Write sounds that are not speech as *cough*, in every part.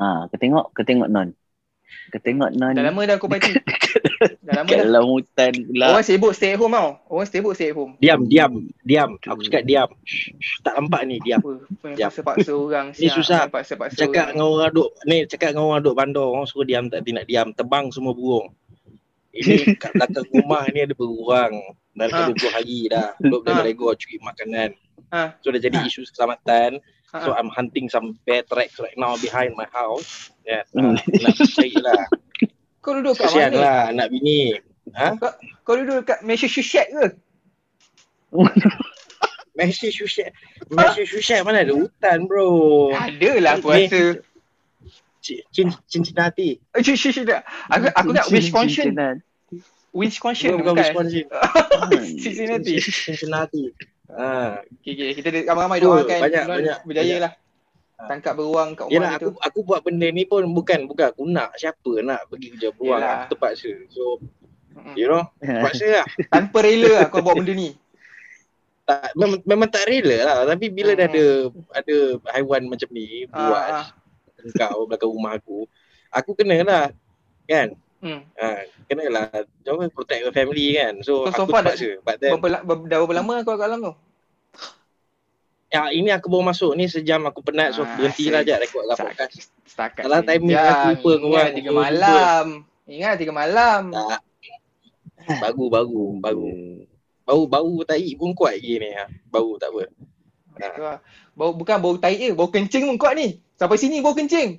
Ha, kau tengok, kau tengok non. Kau tengok non. Dah lama dah aku party. *laughs* dah lama dah. dalam hutan pula. Orang sibuk stay at home tau. Orang sibuk stay at home. Diam, diam, diam. Aku cakap diam. Tak nampak ni, diam. Apa? Diam. paksa-paksa orang. Ni siap. susah. Paksa-paksa Cakap orang. dengan orang duk ni cakap dengan orang duk bandar orang suruh diam tak nak diam tebang semua burung. Ini *laughs* kat belakang rumah ni ada beruang dah Ha. lebih 20 hari dah duk Ha. berlego curi makanan. Ha. So dah jadi Ha. isu keselamatan. Ha. So I'm hunting some bear tracks right now behind my house. Ya, Hmm. nak cari lah. Kau duduk kat Kesian mana? lah anak bini. Ha? Kau duduk kat Massachusetts ke? *laughs* Massachusetts. Massachusetts mana ada hutan bro. Ada lah aku rasa. Cin- Cin- Cincinnati. Eh, cik, tak. Aku, aku nak Wisconsin. Wisconsin Bukan bukan. Wisconsin. *laughs* Cincinnati. Cincinnati. Ha. Okay, okay. Kita ramai-ramai doakan. banyak, Tuan banyak, Berjaya banyak. lah. Tangkap beruang kat Yelah rumah aku tu. aku buat benda ni pun bukan bukan aku nak siapa nak pergi kerja beruang Yelah. aku terpaksa. So Mm-mm. you know *laughs* terpaksa lah. Tanpa rela lah kau buat benda ni. Tak, memang, memang tak rela lah tapi bila dah ada ada haiwan macam ni Ah, buat ah. engkau belakang rumah aku aku kena lah kan Hmm. ha, kena lah jangan protect your family kan so, So, so aku far dah- but then Berapa, ber, dah berapa lama kau kat dalam tu? ya, ini aku baru masuk ni sejam aku penat so Ah, berhenti lah je rekod lah podcast Setakat Alah, timing sejam. aku lupa kau Ingat orang. tiga malam. Ingat tiga malam. tak baru baru baru bau bau tai pun kuat lagi ni ha. bau tak apa lah. Bau, bukan bau tai je, bau kencing pun kuat ni. Sampai sini bau kencing.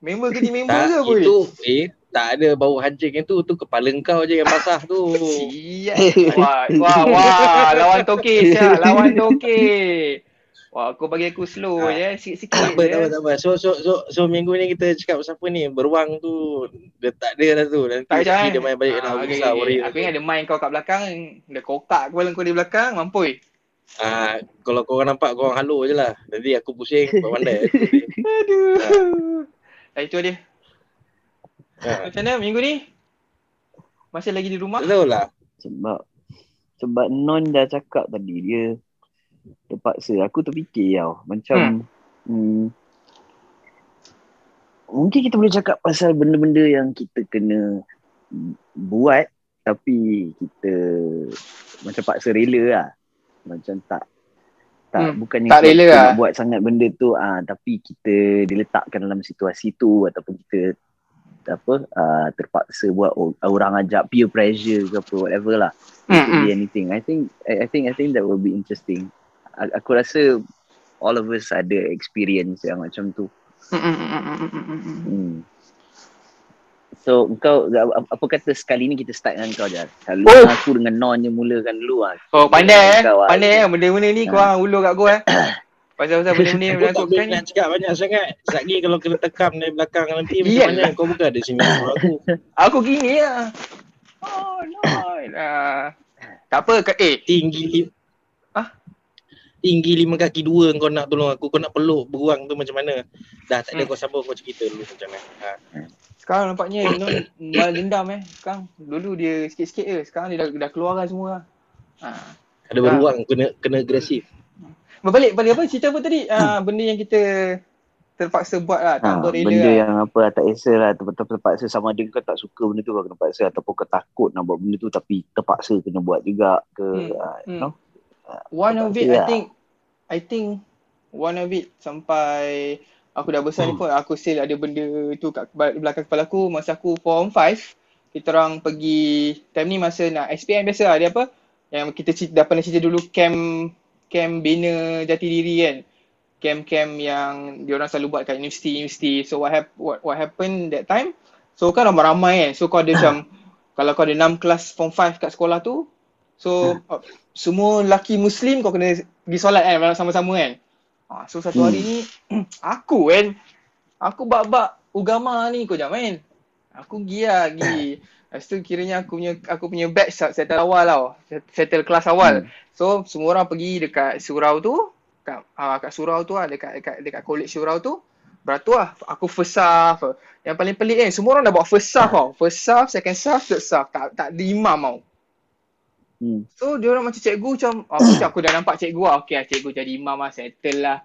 Member kerja *laughs* member tak ke boy? itu eh tak ada bau hancing itu tu kepala kau je yang basah tu Siap. Wah, wah, wah, lawan toke siap, lawan toke. Wah, kau bagi aku slow Ah. je, sikit-sikit tak apa je. tak apa tak apa so so so so minggu ni kita cakap pasal apa ni beruang tu dia tak ada dah tu nanti Tak macam dia main balik Ah, nak okay, besar okay. Aku ingat ada mic kau kat belakang, dia kokak kepala kau di belakang, mampui. ah kalau kau orang nampak kau orang halo je lah nanti aku pusing kau pandai *laughs* Aduh. Ah, itu dia. Ha. Macam mana minggu ni? Masih lagi di rumah? tahu lah Sebab sebab Non dah cakap tadi dia terpaksa. Aku terfikir tau. Macam hmm. mungkin kita boleh cakap pasal benda-benda yang kita kena buat tapi kita macam paksa rela lah. Macam tak tak Hmm, bukannya tak kita rela lah. buat sangat benda tu ah tapi kita diletakkan dalam situasi tu ataupun kita apa uh, terpaksa buat orang ajak peer pressure ke apa whatever lah it could Hmm, be anything i think I, I think i think that will be interesting A- aku rasa all of us ada experience yang macam tu hmm. so kau apa, kata sekali ni kita start dengan kau je selalu Oh. aku dengan Non je mulakan dulu lah Oh pandai eh, Kau, ah. pandai eh benda-benda ni kau Ah. orang ulur kat gua eh. *coughs* Pasal-pasal benda-benda yang Aku tak menakutkan boleh ni. nak cakap banyak sangat. Sekejap lagi kalau kena tekam dari belakang nanti macam Iyalah. mana kau bukan ada sini aku. Aku gini lah. Oh no. Nah. Tak apa ke eh Tinggi Ah? Tinggi lima kaki dua kau nak tolong aku. Kau nak peluk beruang tu macam mana? Dah tak ada Hmm. kau sambung kau cerita dulu macam mana. Ha. sekarang nampaknya Nun balas dendam eh. Sekarang dulu dia sikit-sikit je. Sekarang dia dah, dah keluarkan semua lah. Ha. Ada beruang kena kena agresif. Berbalik pada apa cerita apa tadi? Ah benda yang kita terpaksa buat lah ha, tanpa rela benda lah. yang apa tak esok lah ter- terpaksa sama ada kau tak suka benda tu kau kena paksa ataupun kau takut nak buat benda tu tapi terpaksa kena buat juga ke Hmm, ah, you hmm. know One of it Terpaksa I lah. think I think one of it sampai aku dah besar ni pun aku still ada benda tu kat bel- belakang kepala aku masa aku form 5 kita orang pergi time ni masa nak SPM biasa lah dia apa yang kita cerita, dah pernah cerita dulu camp camp bina jati diri kan. Camp-camp yang dia orang selalu buat kat universiti-universiti so what, hap- what what happened that time? So kan ramai-ramai kan. So kau ada macam *coughs* kalau kau ada 6 kelas form 5 kat sekolah tu so uh, semua lelaki muslim kau kena pergi solat kan sama-sama kan. Ha, so satu hari ni *coughs* aku kan aku bab-bab agama ni kau jangan main aku pergi lah pergi *coughs* Lepas tu kiranya aku punya aku punya batch settle awal tau. Settle kelas awal. So semua orang pergi dekat surau tu, kat uh, kat surau tu lah, dekat dekat dekat college surau tu. Beratur lah. Aku first saf. Yang paling pelik kan, semua orang dah buat first saf tau. First saf, second saf, third saf. Tak tak ada imam tau. hmm. So dia orang macam cikgu macam, oh, macam aku dah nampak cikgu lah. Okay lah cikgu jadi imam lah, settle lah.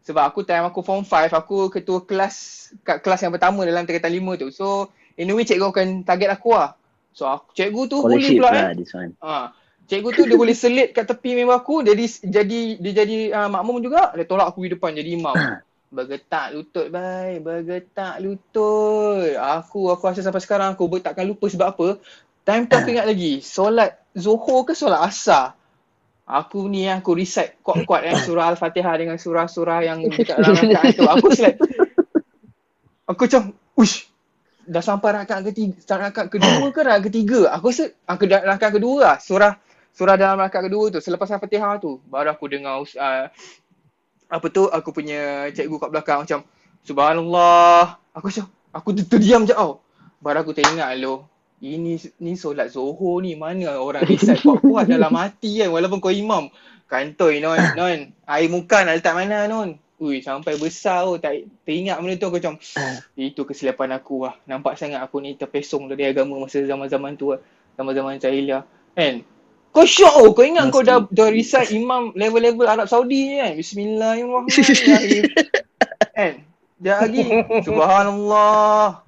Sebab aku time aku form 5, aku ketua kelas kat kelas yang pertama dalam tingkatan 5 tu. So, in a way cikgu akan target aku lah. So, aku, cikgu tu boleh pula lah, eh. Ha. Cikgu tu dia boleh selit kat tepi member aku, jadi jadi dia jadi uh, makmum juga, dia tolak aku di depan jadi imam. *coughs* Bergetak lutut bye, bergetak lutut. Aku aku rasa sampai sekarang aku takkan lupa sebab apa? Time tu aku *coughs* ingat lagi, solat Zuhur ke solat Asar? Aku ni aku recite kuat-kuat eh surah Al-Fatihah dengan surah-surah yang dekat dalam *laughs* rakaat tu. Aku select. Aku macam, uish, dah sampai rakaat ketiga, rakaat kedua ke rakaat ketiga? Aku rasa aku dah rakaat kedua lah. Surah surah dalam rakaat kedua tu, selepas Al-Fatihah tu. Baru aku dengar uh, apa tu, aku punya cikgu kat belakang macam, Subhanallah. Aku macam, aku terdiam je tau. Baru aku teringat lo, ini ni solat Zohor ni mana orang recite kuat-kuat dalam hati kan walaupun kau imam. Kantoi non, non. Air muka nak letak mana non? Ui sampai besar tu tak teringat benda tu aku macam itu kesilapan aku lah. Nampak sangat aku ni terpesong dari agama masa zaman-zaman tu lah. Zaman-zaman jahiliah. Kan? Kau syok oh, kau ingat Mesti. kau dah, dah recite imam level-level Arab Saudi ni kan? Bismillahirrahmanirrahim. *laughs* kan? Sekejap lagi. Subhanallah.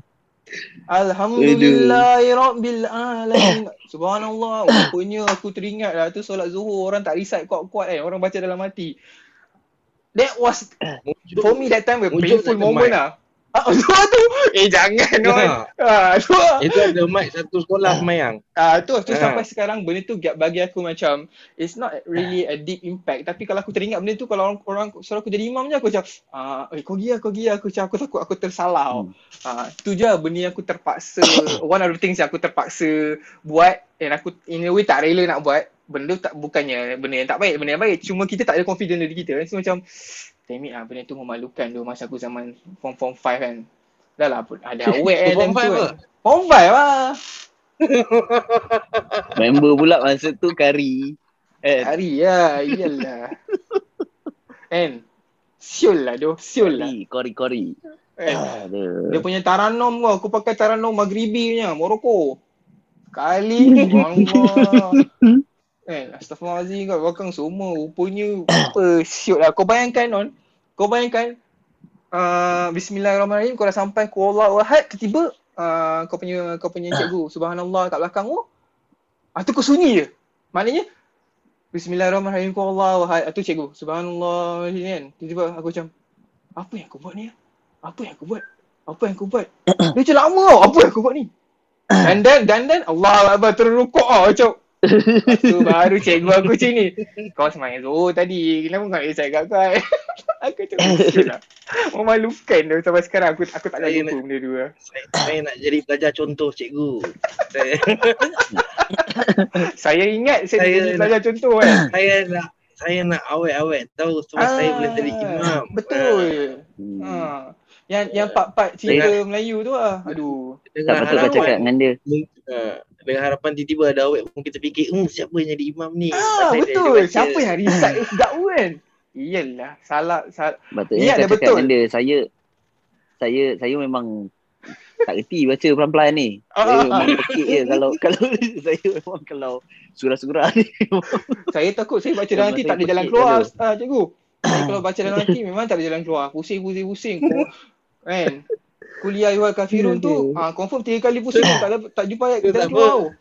Alhamdulillahirabbil alamin. Subhanallah. Rupanya aku teringat lah tu solat Zuhur orang tak recite kuat-kuat kan. Orang baca dalam hati. That was *coughs* for me that time a painful moment lah. *laughs* Ah, dua tu. Eh jangan no. Ah. Itu ada mic satu sekolah semayang. Ah, tu tu ah. sampai sekarang benda tu bagi aku macam it's not really a deep impact tapi kalau aku teringat benda tu kalau orang orang suruh aku jadi imam je aku macam ah, eh kau gila kau gila aku macam aku takut aku tersalah. Hmm. Ah, tu je benda yang aku terpaksa *coughs* one of the things yang aku terpaksa buat and aku in a way tak rela nak buat benda tak bukannya benda yang tak baik benda yang baik. Cuma kita tak ada confidence diri kita. So macam damn it lah benda tu memalukan tu masa aku zaman form form 5 kan. Dah lah ada *laughs* awet eh form 5 kan. form 5 lah. *laughs* Member pula masa tu kari. Eh. Kari lah iyalah. *laughs* Kan? Siul lah doh. Siul lah. Kori kori. Eh, dia punya taranom kau aku pakai taranom maghribi punya Morocco. Kali Allah Eh, astagfirullahaladzim kat belakang semua rupanya apa syut lah. Kau bayangkan non, kau bayangkan uh, Bismillahirrahmanirrahim kau dah sampai ku Allah wahad tiba-tiba uh, kau punya kau punya cikgu subhanallah kat belakang tu. Ah tu kau sunyi je. Maknanya Bismillahirrahmanirrahim ku Allah wahad. Ah tu cikgu subhanallah kan. Tiba-tiba aku macam apa yang aku buat ni? Apa yang aku buat? Apa yang aku buat? Dia macam lama tau. Apa yang aku buat ni? Dan dan dan dan Allah Akbar terrukuk tau. Macam tu *laughs* baru cikgu aku macam ni. Kau semayang Zohor tadi. Kenapa kau isai kat kau? *laughs* aku cakap lah. Memalukan tu sampai sekarang aku aku tak ada lupa benda tu. Saya, saya nak jadi pelajar contoh cikgu. saya, *laughs* saya ingat saya, saya jadi pelajar contoh kan. Saya nak saya nak awet-awet tahu sebab ah, saya boleh jadi imam. Betul. Hmm. Ha. Yang yang part-part cerita Melayu tu lah. Aduh. Tak patut kau cakap dengan dia. Uh, dengan harapan tiba-tiba ada awet pun kita fikir hmm siapa yang jadi imam ni ah, betul siapa yang recite sedap kan iyalah salah salah Betul. ya betul dia saya saya saya memang tak reti baca pelan-pelan ni. Saya memang pekik je kalau *laughs* kalau saya memang kalau surah-surah ni. *laughs* saya takut saya baca dalam nanti tak ada jalan keluar ah, cikgu. Kalau baca dalam nanti memang tak ada jalan keluar. Pusing pusing pusing. Kan? Kuliah Iwal Kafirun tu ah confirm tiga kali pusing tak tak jumpa ayat kita keluar.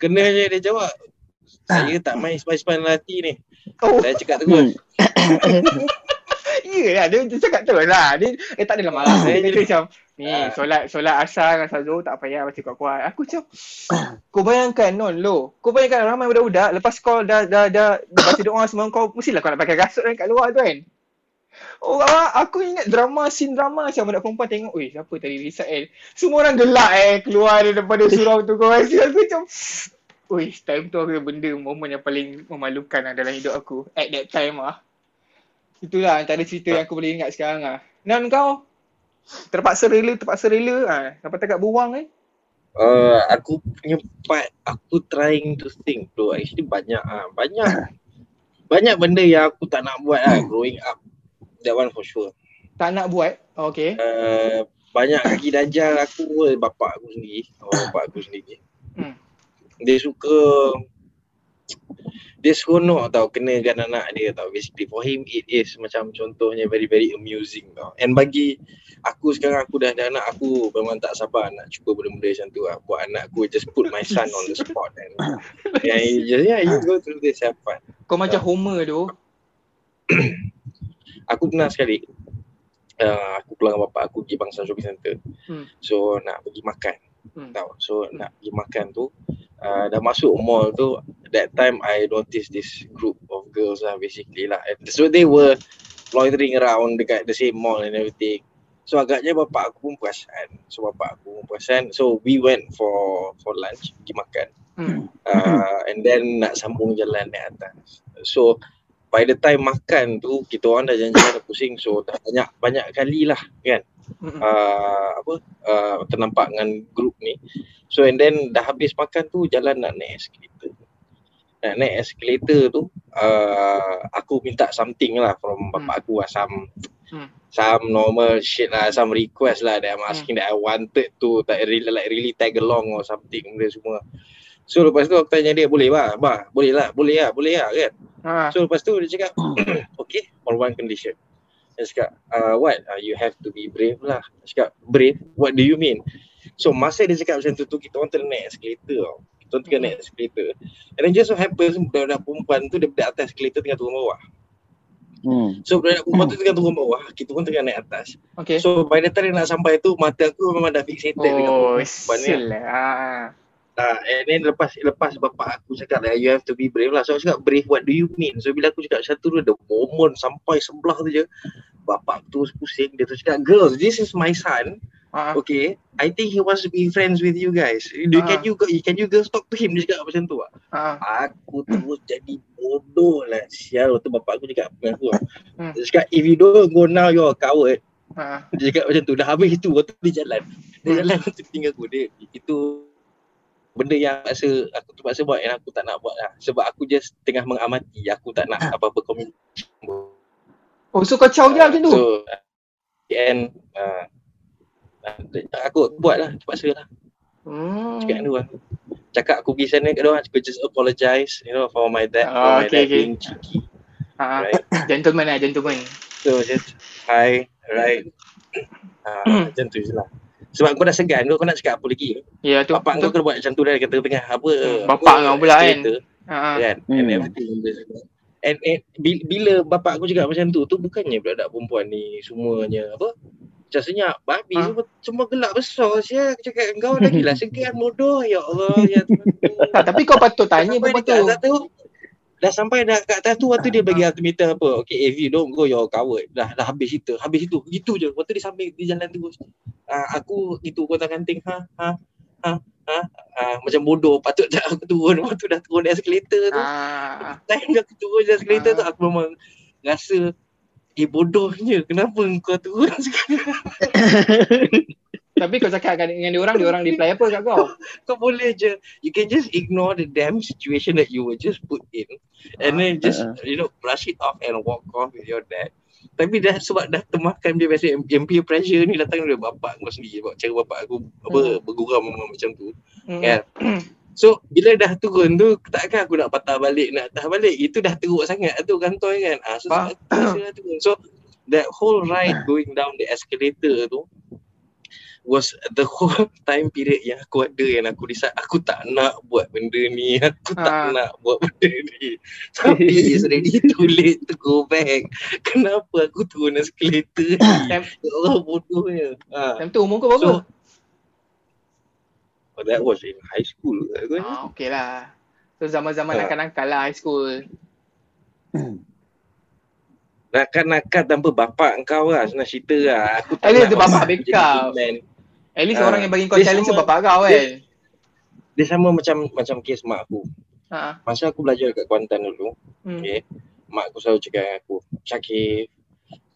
Kena je dia jawab. Saya tak main sepan-sepan lelaki ni. Oh. Saya cakap terus. *laughs* Ya lah, dia, dia cakap terus lah. Dia, eh tak adalah malas. Dia cakap macam, ni ah. solat solat asar dengan sazo tak payah baca kuat-kuat. Aku macam, kau bayangkan non lo. Kau bayangkan ramai budak-budak lepas kau dah, dah, dah, dah baca doa semua kau mestilah kau nak pakai kasut kan kat luar tu kan. Oh, aku ingat drama, scene drama macam budak perempuan tengok, weh siapa tadi Risael? Semua orang gelak eh keluar daripada surau tu kau rasa aku macam Weh, time tu aku benda momen yang paling memalukan lah dalam hidup aku at that time lah. Itulah antara cerita yang aku boleh ingat sekarang lah. Dan kau? Terpaksa rela, terpaksa rela ha, sampai tak buang eh? Uh, aku punya part, aku trying to think tu actually banyak ah banyak *laughs* banyak benda yang aku tak nak buat lah growing up that one for sure. Tak nak buat? Okay. Uh, banyak kaki dajal aku, bapak aku sendiri. Oh, *coughs* bapak aku sendiri. Hmm. Dia suka dia seronok tau kenakan anak dia tau basically for him it is macam contohnya very very amusing tau and bagi aku sekarang aku dah ada anak aku memang tak sabar nak cuba benda-benda macam tu lah buat anak aku just put my son on the spot and *coughs* yeah, just, yeah you go through this have fun kau macam Homer tu *coughs* aku pernah sekali uh, aku pulang dengan bapak aku pergi bangsa shopping center hmm. so nak pergi makan hmm. tahu so hmm. nak pergi makan tu uh, dah masuk mall tu that time I notice this group of girls lah basically lah so they were loitering around dekat the same mall and everything So agaknya bapak aku pun perasan. So bapak aku pun perasan. So we went for for lunch, pergi makan. Hmm. Uh, and then nak sambung jalan naik atas. So by the time makan tu kita orang dah janji dah pusing so dah banyak banyak kali lah kan? Uh, apa uh, ternampak dengan grup ni. So and then dah habis makan tu jalan nak naik escalator. Nak naik escalator tu uh, aku minta something lah from bapak aku lah some hmm. some normal shit lah some request lah that I'm asking hmm. that I wanted to tak really like really tag along or something dia semua So lepas tu aku tanya dia boleh bah, bah boleh lah, boleh lah, boleh lah kan. Ha. So lepas tu dia cakap *clears throat* okay on one condition. Dia cakap uh, what uh, you have to be brave lah. Dia cakap brave what do you mean? So masa dia cakap macam tu tu kita orang tengah naik escalator tau. Kita orang tengah naik escalator. And then just so happens budak-budak perempuan tu daripada atas escalator tengah turun bawah. Hmm. So budak perempuan tu tengah turun bawah, kita pun tengah naik atas. Okay. So by the time nak sampai tu mata aku memang dah fixated oh, dengan perempuan ni. Oh, Uh, and then lepas lepas bapak aku cakap lah, you have to be brave lah. So aku cakap, brave what do you mean? So bila aku cakap satu tu, the moment sampai sebelah tu je, bapak tu pusing, dia tu cakap, girls, this is my son. Uh-huh. Okay, I think he wants to be friends with you guys. Uh-huh. Can you can you girls talk to him? Dia cakap macam tu lah. Uh-huh. Aku terus jadi bodoh lah. Sial, waktu bapak aku cakap dengan aku. Hmm. Dia cakap, if you don't go now, you're a coward. Uh-huh. Dia cakap macam tu. Dah habis itu, waktu dia jalan. Dia hmm. jalan, tu tinggal aku. Dia, itu benda yang rasa aku terpaksa buat yang aku tak nak buat lah. Sebab aku just tengah mengamati, aku tak nak apa-apa communication. Oh, so kau caw je macam tu? So, and uh, aku buat lah, terpaksa lah. Hmm. Cakap tu lah. Cakap aku pergi sana kat diorang, aku just apologize, you know, for my dad, oh, for my okay, dad okay. being cheeky. Uh, right? *laughs* gentleman lah, gentleman. So, just, hi, right. Uh, *clears throat* macam tu je lah. Sebab kau dah segan kau, kau nak cakap apa lagi? Ya tu Bapak kau kena buat macam tu dah kata tengah apa hmm, Bapak kau pula kan? Ha. Kan? Hmm. And everything And, and bila bapak aku cakap macam tu, tu bukannya budak perempuan ni semuanya apa? Macam senyap, babi ha? semua, semua gelap besar saya cakap kau lagi lah segan bodoh ya Allah ya *laughs* tak, tapi kau patut tanya apa tu dah sampai dah kat atas tu waktu dia bagi ultimatum apa okay you don't go you're coward. Dah dah habis itu habis itu gitu je. Waktu dia sampai di jalan terus. Uh, aku itu kota kanting ha ha ha ha uh, macam bodoh patut tak aku turun? *laughs* Waktu dah turun escalator tu. Ah. time aku turun escalator ah. tu aku memang rasa eh bodohnya kenapa kau turun *laughs* sekarang *laughs* Tapi kau cakap dengan dia orang, dia orang reply apa kat kau? *laughs* kau boleh je. You can just ignore the damn situation that you were just put in. And then just, uh, you know, brush it off and walk off with your dad. Tapi dah sebab dah termakan dia biasa yang peer pressure ni datang dari bapak kau sendiri. Sebab cara bapak aku apa, hmm. berguram macam tu. Hmm. Kan? So bila dah turun tu takkan aku nak patah balik nak patah balik itu dah teruk sangat tu kantoi kan. Ah so, so that whole ride *coughs* going down the escalator tu was the whole *laughs* time period yang aku ada yang aku decide aku tak nak buat benda ni aku ha. tak ah. nak buat benda ni *laughs* tapi it's ready too late to go back *laughs* kenapa aku turun escalator ni *coughs* time, Allah bodohnya ha. time tu umur kau berapa? So, oh, that was in high school ah, okay lah so zaman-zaman ha. nakal-nakal lah high school Nakal-nakal tanpa bapak kau lah senang cerita lah Aku tak nak bapak backup At least uh, orang yang bagi kau challenge tu bapak kau kan. Dia, dia sama macam macam kes mak aku. Ha. Masa aku belajar kat Kuantan dulu, hmm. okay, mak aku selalu cakap dengan aku, Syakif,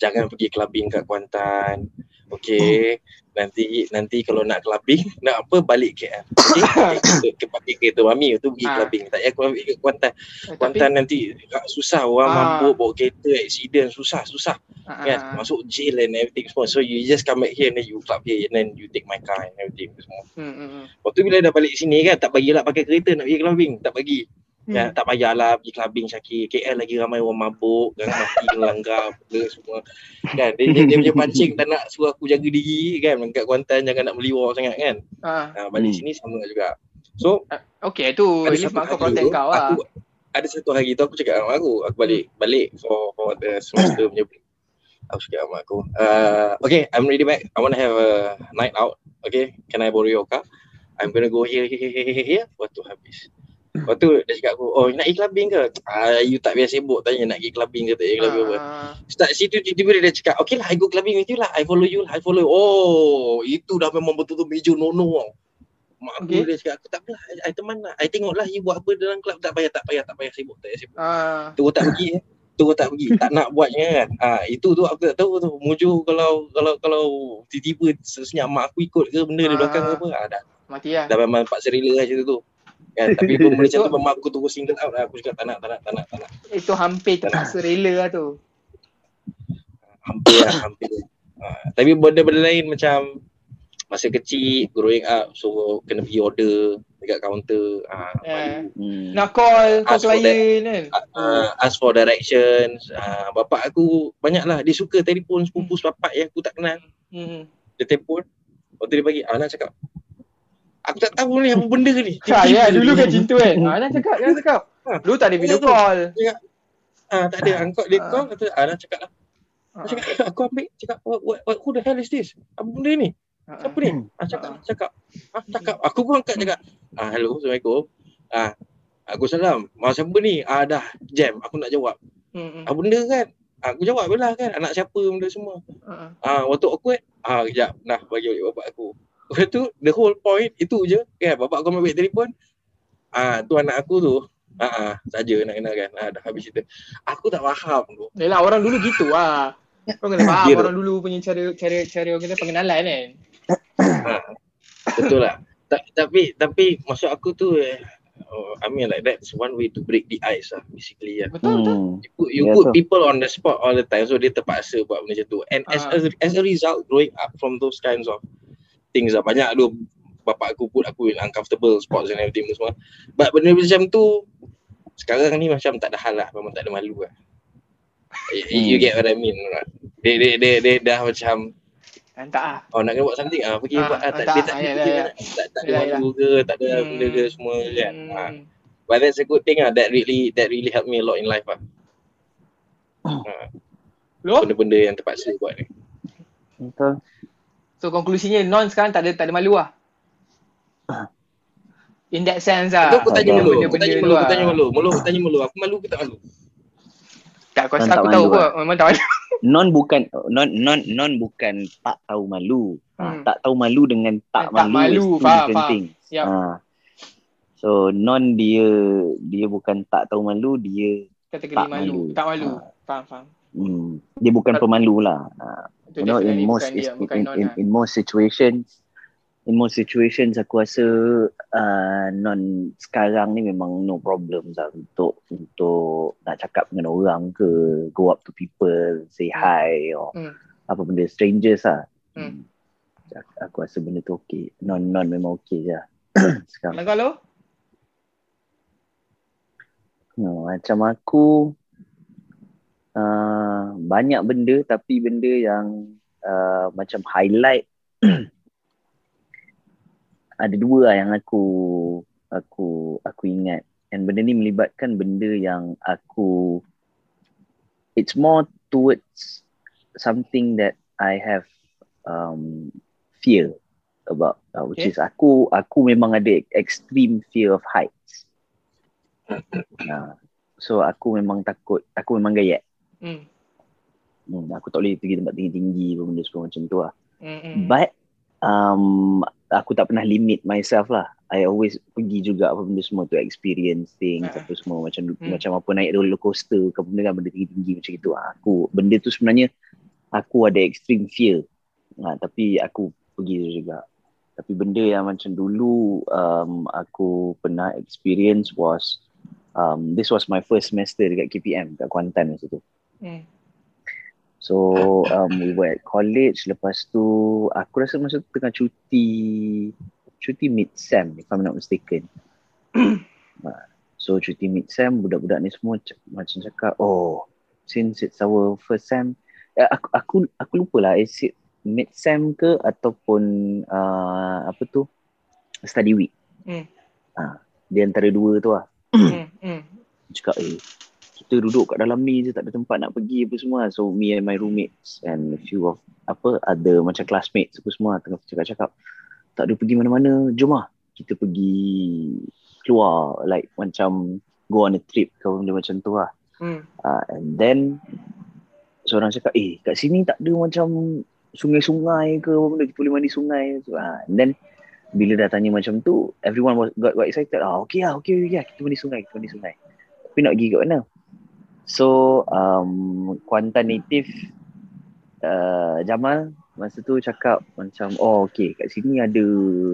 jangan pergi clubbing kat Kuantan. Okay, nanti nanti kalau nak clubbing, *laughs* nak apa balik KL. Okay, ke pakai kereta mami tu pergi ha. clubbing. Tak payah ambil ke Kuantan. Eh, Kuantan tapi, nanti susah orang ha. mabuk, bawa kereta, accident, susah, susah. Ha. Kan, masuk jail and everything semua. So you just come back here and then you club here and then you take my car and everything semua. Hmm, hmm, hmm. Waktu bila dah balik sini kan, tak bagilah pakai kereta nak pergi clubbing. Tak bagi. Hmm. Ya, tak payahlah pergi clubbing Syakir. KL lagi ramai orang mabuk, kan mati *laughs* langgar benda semua. Kan dia, dia, dia punya pancing tak nak suruh aku jaga diri kan dekat Kuantan jangan nak meliwar sangat kan. Ha. ha balik hmm. sini sama juga. So, uh, okay tu at least mak kau protect kau lah. Aku, ada satu hari tu aku cakap dengan aku, aku balik balik for for the semester punya break. Aku cakap dengan aku, uh, okay, I'm ready back. I want to have a night out. Okay, can I borrow your car? I'm gonna go here, here, here, here, here. Waktu habis. Lepas tu dia cakap aku, oh nak pergi clubbing ke? Ah, you tak biasa sibuk tanya nak pergi clubbing ke tak pergi clubbing apa. Uh. Start situ tiba-tiba dia cakap, okay lah I go clubbing with you lah. I follow you lah, I follow you. Oh, itu dah memang betul-betul major no-no tau. Mak aku okay. dia cakap, aku tak lah, I teman lah. I tengok lah you buat apa dalam club. Tak payah, tak payah, tak payah sibuk, tak payah sibuk. Uh. Terus tak pergi eh. Terus tak pergi, tak nak buatnya kan. Ah, itu tu aku tak tahu tu. Muju kalau kalau kalau tiba-tiba senyap mak aku ikut ke benda uh. di belakang ke apa. Ah, dah. Mati lah. Dah memang paksa rela lah cerita tu kan tapi *laughs* pun boleh macam tu memang aku tunggu single out lah. Aku cakap tak nak tak nak tak nak tak nak. Itu hampir tak nak. serela lah tu. Hampir lah hampir ha. tapi benda-benda lain macam masa kecil growing up so kena pergi order dekat kaunter ah yeah. hmm. nak call call client kan? Uh, ask for directions. Uh, bapak aku banyak lah. Dia suka telefon sepupu sepapak yang aku tak kenal. Hmm. dia telefon waktu dia bagi ah nak cakap Aku tak tahu ni apa benda ni. Ha, ya, dulu kan cinta kan. Ha, nak cakap, nak cakap. Ha. Dulu tak ada video call. Cakap, ha, tak ada. Angkot dia ha. call, kata, ah, nak cakap lah. Ha. Cakap, aku ambil, cakap, what, what, what, who the hell is this? Apa benda ni? Siapa ni? Ha, cakap, ha. cakap. Ha, cakap. Aku pun angkat cakap. Ah, hello, Assalamualaikum. Ah, aku salam. Masa siapa ni? Ah, dah jam. Aku nak jawab. Hmm. Apa benda kan? Aku jawab lah kan. Anak siapa benda semua. Ah, waktu aku ah, kejap. Nah, bagi bapak aku. Lepas tu the whole point itu je kan bapak kau ambil telefon ah tu anak aku tu ah ah saja nak kenal kan ah dah habis cerita aku tak faham tu yalah orang dulu gitu ah kau kena faham orang dulu punya cara cara cara orang kata pengenalan kan ha, betul lah tapi tapi maksud aku tu eh, Oh, I mean like that's one way to break the ice lah basically ya. Betul betul. Hmm. You put, you yeah, put people on the spot all the time so dia terpaksa buat benda macam tu. And uh. as a as a result growing up from those kinds of things lah banyak tu bapak aku put aku in uncomfortable spots and everything semua but benda macam tu sekarang ni macam tak ada hal lah memang tak ada malu lah you get what I mean right? dia, dia, dia, dia dah macam tak ah. Oh nak kena buat something ah pergi ah, buat ah, tak, dia tak, ya, ya, tak, tak ada malu ke tak ada hmm. benda ke semua kan. Hmm. Ah. But that's a good thing ah that really that really helped me a lot in life ah. ah. Benda-benda yang terpaksa buat ni. Betul. So konklusinya non sekarang tak ada tak ada malu lah. In that sense lah. Aku tanya malu. Aku tanya malu. Aku tanya malu. Malu aku tanya malu. Aku malu ke tak malu? Tak aku rasa aku tahu apa. Lah. Memang tak malu. *laughs* Non bukan non non non bukan tak tahu malu. Ha, hmm. Tak tahu malu dengan tak, tak malu. Tak malu. Faham, faham. Yep. Ha. So non dia dia bukan tak tahu malu, dia kategori tak malu. malu. Tak malu. Ha. Faham, faham. Hmm. Dia bukan pemalu lah. Ha you know in most is, in, in, in, in most situations in most situations aku rasa uh, non sekarang ni memang no problem lah untuk untuk nak cakap dengan orang ke go up to people say hmm. hi or hmm. apa benda strangers lah hmm. hmm. aku rasa benda tu okey non non memang okey je lah. *coughs* sekarang kalau no, macam aku uh, banyak benda tapi benda yang uh, macam highlight *clears throat* ada dua lah yang aku aku aku ingat and benda ni melibatkan benda yang aku it's more towards something that I have um, fear about uh, which okay. is aku aku memang ada extreme fear of heights. Uh, *clears throat* so aku memang takut, aku memang gayat. Hmm. Hmm, aku tak boleh pergi tempat tinggi-tinggi pun benda semua macam tu lah. Hmm. But um, aku tak pernah limit myself lah. I always pergi juga apa benda semua tu experience things uh. apa semua macam hmm. macam apa naik roller coaster ke benda kan benda tinggi-tinggi macam itu. Aku benda tu sebenarnya aku ada extreme fear. Ha, tapi aku pergi juga. Tapi benda yang macam dulu um, aku pernah experience was um, this was my first semester dekat KPM kat Kuantan masa tu. Hmm. So um, we were at college lepas tu aku rasa masa tu tengah cuti cuti mid sem if I'm not mistaken. *coughs* So cuti mid sem budak-budak ni semua c- macam cakap oh since it's our first sem eh, aku aku aku lupa lah is it mid sem ke ataupun uh, apa tu study week. Hmm. Ha, dia antara dua tu lah. Hmm. Cakap eh kita duduk kat dalam ni je tak ada tempat nak pergi apa semua. So me and my roommates and a few of apa ada macam classmates apa semua tengah cakap-cakap tak ada pergi mana-mana. Jom lah kita pergi keluar like macam go on a trip ke benda macam tu lah. Hmm. Uh, and then seorang cakap eh kat sini tak ada macam sungai-sungai ke apa benda kita boleh mandi sungai. So, uh, and then bila dah tanya macam tu everyone was got, got excited ah okay lah okay, okay, kita mandi sungai kita mandi sungai tapi nak pergi kat mana so um, Kuantan native uh, Jamal masa tu cakap macam oh okay kat sini ada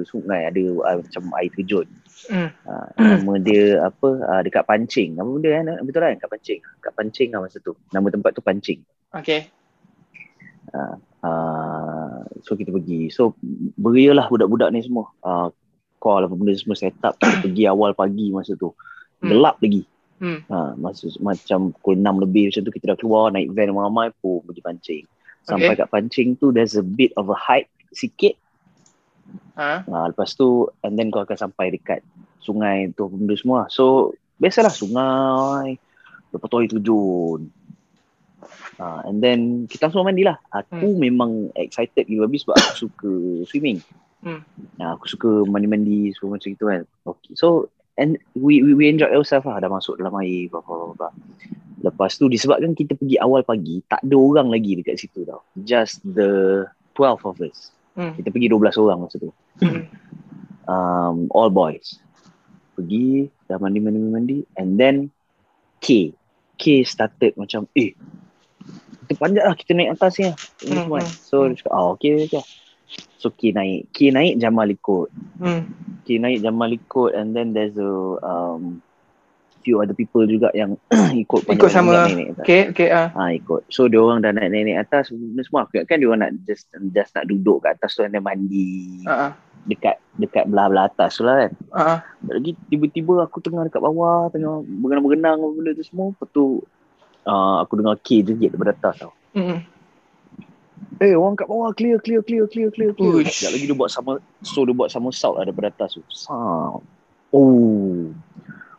sungai ada uh, macam air terjun. Mm. uh, nama *clears throat* dia apa? Uh, dekat Pancing. Apa benda kan betul kan? Kat Pancing. Kat Pancing lah masa tu. Nama tempat tu Pancing. Okay. Uh, uh, so kita pergi. So berialah budak-budak ni semua. Uh, call apa benda semua set up. Kita pergi awal pagi masa tu. Mm. gelap lagi Hmm. Ha, masa, macam pukul 6 lebih macam tu kita dah keluar naik van ramai-ramai pun pergi pancing sampai okay. kat pancing tu there's a bit of a hike sikit ha? ha lepas tu and then kau akan sampai dekat sungai tu benda semua so biasalah sungai lepas tu air terjun ha, and then kita semua mandilah aku hmm. memang excited gila habis sebab aku suka swimming hmm. Ha, aku suka mandi-mandi semua macam itu kan okay. so and we we, we enjoy ourselves lah. Dah masuk dalam air blah, blah, blah, lepas tu disebabkan kita pergi awal pagi tak ada orang lagi dekat situ tau. Just the 12 of us. Hmm. kita pergi 12 orang masa tu. Hmm. um, all boys. Pergi dah mandi mandi mandi and then K. K started macam eh kita panjat lah kita naik atas ni lah. Hmm. hmm. so dia cakap oh, okay, okay So K naik. K naik Jamal ikut. Hmm. K naik Jamal ikut. And then there's a um, Few other people juga yang *clears throat* Ikut Ikut sama. Naik, naik K K uh. ha, Ikut. So dia orang dah naik naik atas. Semua aku kan dia orang nak Just just nak duduk kat atas tu And then mandi uh-huh. Dekat Dekat belah-belah atas tu lah kan. Uh-huh. Lagi tiba-tiba aku tengah dekat bawah Tengah berenang-berenang Benda tu semua Lepas tu uh, Aku dengar K jerit daripada atas tau. Mm Eh orang kat bawah clear clear clear clear clear clear. Sekejap lagi dia buat sama so dia buat sama sound lah daripada atas tu. Sound. Oh.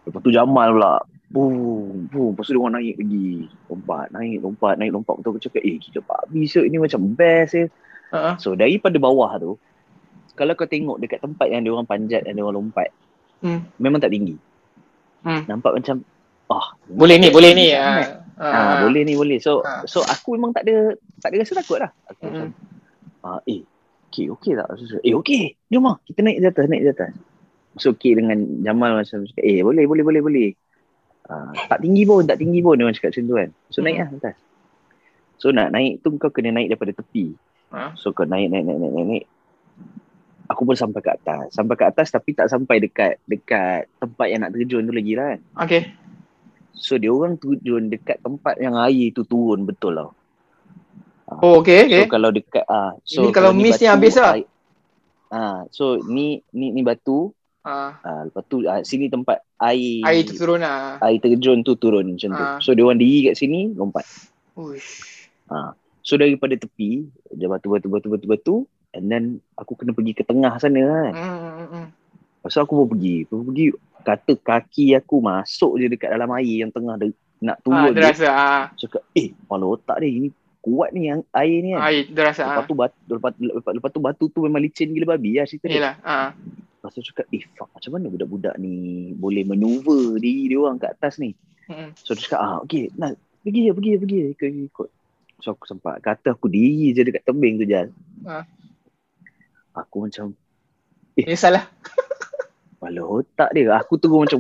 Lepas tu Jamal pula. Boom, boom. Lepas tu dia orang naik lagi. Lompat, naik, lompat, naik, lompat. Betul aku cakap, eh kita babi so ini macam best eh. Uh-huh. So daripada bawah tu, kalau kau tengok dekat tempat yang dia orang panjat dan dia orang lompat, hmm. memang tak tinggi. Hmm. Nampak macam, ah. Oh, boleh ni, boleh ni. Uh. Ha, ha, boleh ni boleh. So ha. so aku memang tak ada tak ada rasa takut lah. Aku hmm. macam uh, eh okey okey tak? So, eh okey. Jom ah kita naik di atas naik di atas. So okey dengan Jamal macam cakap eh boleh boleh boleh boleh. Uh, tak tinggi pun tak tinggi pun dia macam cakap macam tu kan. So hmm. naik lah atas. So nak naik tu kau kena naik daripada tepi. Ha? So kau naik naik naik naik naik. naik. Aku pun sampai ke atas. Sampai ke atas tapi tak sampai dekat dekat tempat yang nak terjun tu lagi lah kan. Okay. So dia orang turun dekat tempat yang air tu turun betul lah. Oh okay, okay. So kalau dekat ah uh, so ini kalau miss ni habis lah. Ah uh, so ni ni ni batu. Ah uh. uh, lepas tu uh, sini tempat air air tu turun lah. Air terjun tu turun macam uh. tu. So dia orang diri kat sini lompat. Uish. Ah uh, so daripada tepi dia batu batu batu batu batu and then aku kena pergi ke tengah sana kan. Hmm. hmm, hmm. Pasal aku pun pergi, aku pergi kata kaki aku masuk je dekat dalam air yang tengah de- nak turun. Ah, dia rasa. Ah. Cakap, eh, kepala otak dia ini kuat ni yang air ni kan. Air, dia rasa. Lepas, ah. tu batu, lepas, lepas, lepas, tu batu tu memang licin gila babi lah cerita dia. Yelah. Ah. Lepas tu cakap, eh, fuck, macam mana budak-budak ni boleh maneuver diri dia orang kat atas ni. Hmm. So dia cakap, ah, okay, nak, pergi je, pergi je, pergi je, ikut, ikut. So aku sempat, kata aku diri je dekat tembing tu, Jal. Ah. Aku macam, eh. Ini salah. *laughs* Kepala otak dia. Aku terus macam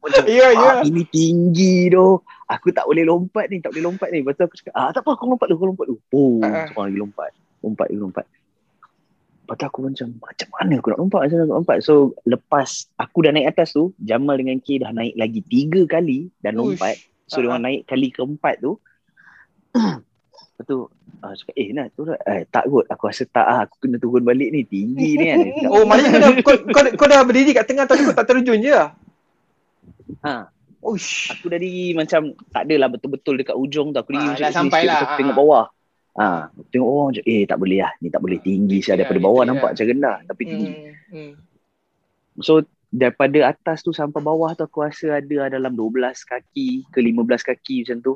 macam *laughs* yeah, yeah. ini tinggi tu. Aku tak boleh lompat ni, tak boleh lompat ni. Lepas tu aku cakap, ah tak apa aku lompat dulu, aku lompat dulu. Oh, uh-huh. seorang lagi lompat. Lompat lagi lompat. Lepas tu aku macam, macam mana aku nak lompat? Macam mana aku nak lompat? So, lepas aku dah naik atas tu, Jamal dengan K dah naik lagi tiga kali dan lompat. So, uh-huh. dia orang naik kali keempat tu. *clears throat* Lepas tu, Ah, cakap, eh nak turun. Eh, tak kot. Aku rasa tak ah. Aku kena turun balik ni. Tinggi ni kan. *laughs* oh, maknanya kau, kau, kau, kau dah berdiri kat tengah tapi kau tak terjun je lah. Ha. Uish. Aku dari macam tak adalah betul-betul dekat ujung tu. Aku ha, dah sampai lah. Aku tengok bawah. Ha, tengok bawah macam eh tak boleh lah. Ni tak boleh tinggi saya daripada bawah ya. nampak macam rendah tapi tinggi. Hmm. Hmm. So daripada atas tu sampai bawah tu aku rasa ada dalam 12 kaki ke 15 kaki macam tu.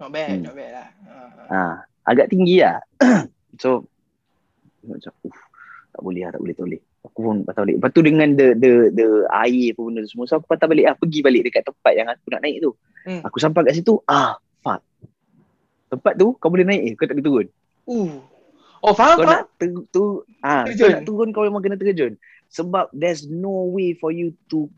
Not bad, hmm. not bad lah. Ha, agak tinggi lah. *coughs* so macam uff tak boleh lah, tak boleh, tak boleh. Aku pun patah balik. Lepas tu dengan the, the, the air apa benda semua. So aku patah balik lah. Pergi balik dekat tempat yang aku nak naik tu. Hmm. Aku sampai kat situ. Ah, fuck. Tempat tu kau boleh naik eh. Kau tak boleh turun. Uh. Oh, faham, kau faham. Nak ter- tu, ah, kau nak turun kau memang kena terjun. Sebab there's no way for you to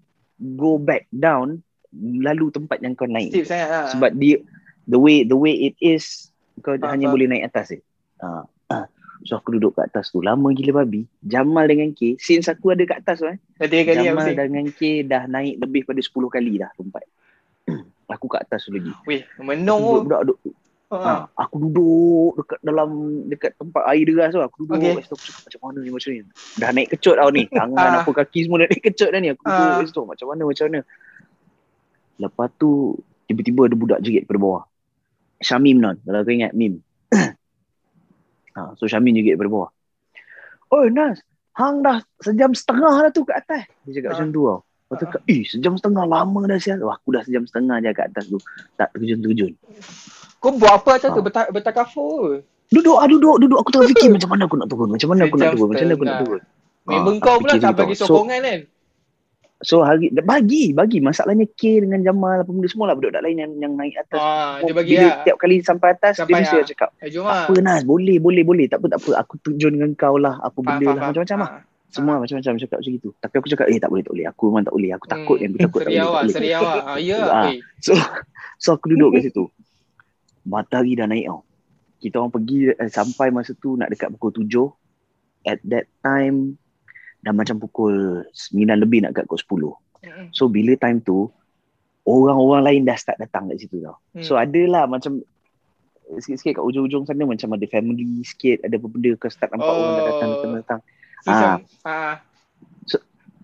go back down lalu tempat yang kau naik. Steep sangat lah. Sebab dia, the way the way it is, kau faham, hanya boleh naik atas eh. Ah. *coughs* So aku duduk kat atas tu. Lama gila babi. Jamal dengan K. Since aku ada kat atas tu eh. Kali Jamal dengan K Dah naik lebih pada 10 kali dah tempat. *coughs* Aku kat atas tu lagi. Weh menung Budak duduk Ha, aku duduk dekat dalam dekat tempat air deras tu. Aku duduk okay. aku cakap macam mana ni macam ni? Dah naik kecut tau ni. *laughs* Tangan ha. apa kaki semua dah naik kecut dah ni. Aku duduk ha. situ. Macam mana macam mana? Lepas tu tiba-tiba ada budak jerit pada bawah Syamim non kalau kau ingat Mim *coughs* Ha, so Syamin juga daripada bawah. Oh Nas, hang dah sejam setengah dah tu kat atas. Dia cakap ha. macam tu tau. Lepas tu eh sejam setengah lama dah sial. Wah, aku dah sejam setengah je kat atas tu. Tak terjun-terjun. Kau buat apa atas ha. tu? Betak, betakafur Duduk ah duduk duduk aku tengah *laughs* fikir macam mana aku nak turun macam mana aku nak turun macam mana aku nak turun member kau pula tak bagi sokongan kan So hari bagi bagi masalahnya K dengan Jamal apa benda semua lah budak lain yang yang naik atas. Ah, dia bagi Bila lah. tiap kali sampai atas sampai dia mesti lah. cakap. Eh, jom lah. Apa Nas boleh boleh boleh tak apa tak apa aku terjun dengan kau lah apa benda faham, lah macam-macam lah. Semua macam-macam cakap macam itu. Tapi aku cakap eh tak boleh tak boleh aku memang tak boleh aku takut hmm. yang aku takut tak boleh. Awak, seri awak. Ah, ya. Ah. So *laughs* so aku duduk kat situ. Matahari dah naik tau. Kita orang pergi eh, sampai masa tu nak dekat pukul tujuh. At that time dah macam pukul 9 lebih nak kat pukul 10. So bila time tu orang-orang lain dah start datang kat situ tau. Hmm. So adalah macam sikit-sikit kat ujung-ujung sana macam ada family sikit, ada apa benda kau start nampak oh. orang dah datang datang datang. Ah. ah. So,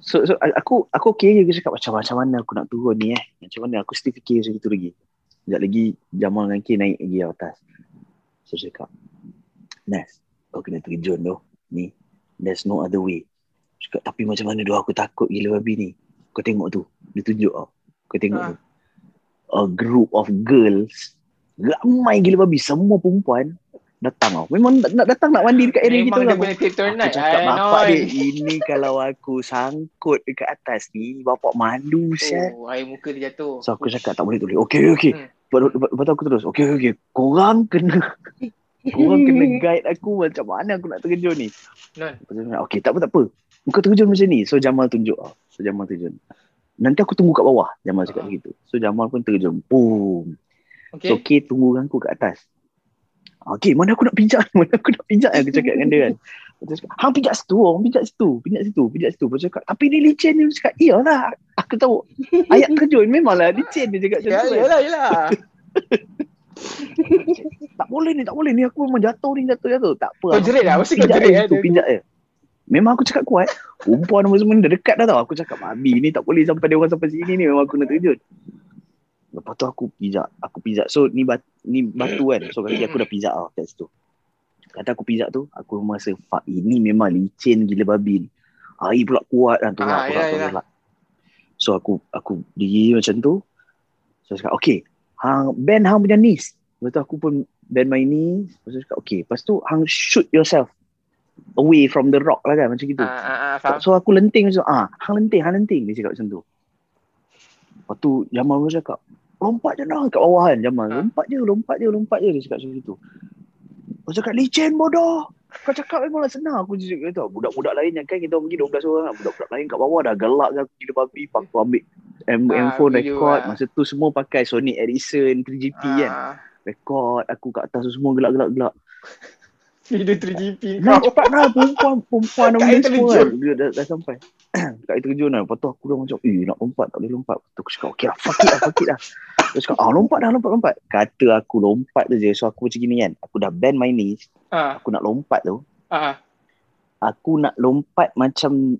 so so aku aku okey je cakap macam macam mana aku nak turun ni eh. Macam mana aku still fikir macam itu lagi. Sekejap lagi Jamal dengan K naik lagi atas. So cakap Nas, kau kena terjun tu. Ni, there's no other way. Cakap, tapi macam mana doa aku takut gila babi ni. Kau tengok tu. Dia tunjuk tau. Kau tengok ha. tu. A group of girls. Ramai gila babi. Semua perempuan datang tau. Memang nak datang nak mandi dekat area kita lah. Memang dia boleh Aku cakap bapak dia. Ini kalau aku sangkut dekat atas ni. Bapak malu siap. Oh, air muka dia jatuh. So aku cakap tak boleh tulis. Okay, okay. Hmm. Lepas tu aku terus. Okay, okay. Korang kena... Korang kena guide aku macam mana aku nak terjun ni. Nah. Okay, tak apa, tak apa. Kau terjun macam ni. So Jamal tunjuk. So Jamal terjun. Nanti aku tunggu kat bawah. Jamal cakap uh begitu. So Jamal pun terjun. Boom. Okay. So okay tunggu dengan aku kat atas. Okay mana aku nak pijak? *laughs* Mana aku nak pijak aku cakap dengan dia kan. Lepas cakap, hang pijak situ, orang pijak situ, pijak situ, pijak situ. Lepas cakap, tapi ni licin ni. Dia cakap, iyalah. Aku tahu. Ayat terjun memanglah licin dia cakap macam ya, tu. Kan. Yalah, yalah. *laughs* tak boleh ni, tak boleh ni. Aku memang jatuh ni, jatuh, jatuh. Tak apa. Kau jerit lah, mesti kau jerit. Pijak eh, pijak je. Memang aku cakap kuat. Perempuan nama semua dah dekat dah tau. Aku cakap, Abi ni tak boleh sampai dia orang sampai sini ni. Memang aku nak terjun. Lepas tu aku pijak. Aku pijak. So ni, bat, ni batu kan. So kali aku dah pijak tau kat situ. Kata aku pijak tu, aku rasa, fuck ini memang licin gila babi ni. Air pula kuat kan. Tolak, ah, tolak, ya, tolak, ya. So aku aku diri macam tu. So aku cakap, okay. Hang, bend hang punya knees. Lepas tu aku pun bend my knees. Lepas tu cakap, okay. Lepas tu hang shoot yourself away from the rock lah kan macam gitu. Uh, uh, uh, so aku lenting macam ah, hang lenting, hang lenting dia cakap macam tu. Lepas tu Jamal pun cakap, lompat je dah kat bawah kan Jamal. Uh. Lompat je, lompat je, lompat je dia cakap macam itu. Aku cakap licin bodoh. Kau cakap memang lah senang aku cakap tu. Budak-budak lain yang kan kita pergi 12 orang kan. Budak-budak lain kat bawah dah gelak kan. Gila babi. Pak tu ambil M ah, phone record. Lah. Masa tu semua pakai Sony Ericsson 3GP ah. kan. Record aku kat atas tu semua gelak-gelak-gelak. Video 3GP kau. Cepat lah perempuan. Perempuan nama dia semua kan. Dia dah, dah sampai. *clears throat* Kat air terjun lah. Lepas tu aku dah macam, eh nak lompat tak boleh lompat. Lepas tu aku cakap, okay lah, fuck it lah, fuck it lah. Dia cakap, ah lompat dah, lompat, lompat. Kata aku lompat tu je. So aku macam gini kan. Aku dah bend my knees. Uh. Aku nak lompat tu. Uh. Aku nak lompat macam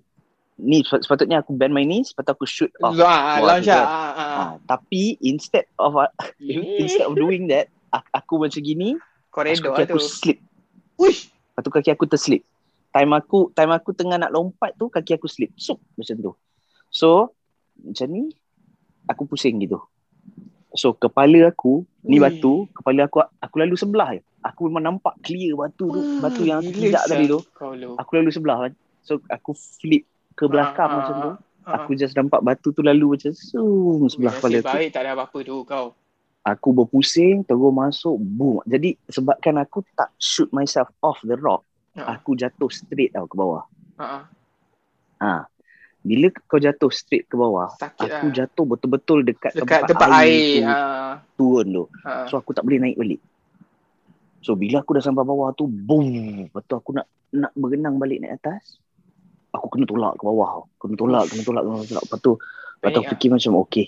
ni sepatutnya aku bend my knees lepas aku shoot off ah, launch kan. ah, ah, ah. tapi instead of *laughs* uh, instead of doing that aku macam gini koridor kaki aku slip uish. Lepas tu kaki aku terslip. Time aku time aku tengah nak lompat tu kaki aku slip. Sup macam tu. So macam ni aku pusing gitu. So kepala aku ni Ui. batu kepala aku aku lalu sebelah je. Aku memang nampak clear batu tu batu yang tidak tadi tu. Aku lalu sebelah kan. So aku flip ke belakang uh, macam tu. Uh, aku just nampak batu tu lalu macam zoom sebelah kepala aku. Baik tak ada apa-apa tu kau. Aku berpusing, terus masuk, boom. Jadi sebabkan aku tak shoot myself off the rock, uh. aku jatuh straight tau ke bawah. Uh-uh. Ha. Bila kau jatuh straight ke bawah, Sakit aku lah. jatuh betul-betul dekat, dekat tempat, tempat air, air tu, uh. turun tu. Uh. So aku tak boleh naik balik. So bila aku dah sampai bawah tu, boom. Tu aku nak nak berenang balik naik atas aku kena tolak ke bawah kena tolak kena tolak kena tolak lepas tu lepas tu fikir macam okey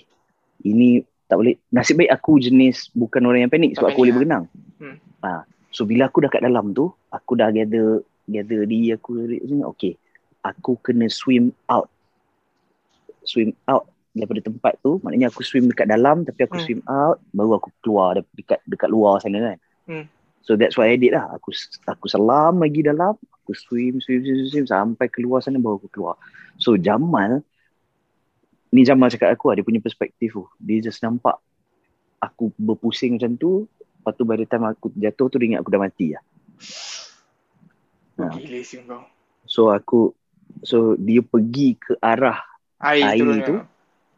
ini tak boleh nasib baik aku jenis bukan orang yang panik sebab aku boleh berenang hmm. ha. so bila aku dah kat dalam tu aku dah gather gather diri aku okey aku kena swim out swim out daripada tempat tu maknanya aku swim dekat dalam tapi aku hmm. swim out baru aku keluar dekat dekat luar sana kan hmm. So that's what I did lah. Aku aku selam lagi dalam. Aku swim, swim, swim, swim, sampai keluar sana baru aku keluar. So Jamal, ni Jamal cakap aku lah, dia punya perspektif tu. Dia just nampak aku berpusing macam tu. Lepas tu by the time aku jatuh tu dia ingat aku dah mati lah. Ha. Gila kau. So aku, so dia pergi ke arah air, air tu.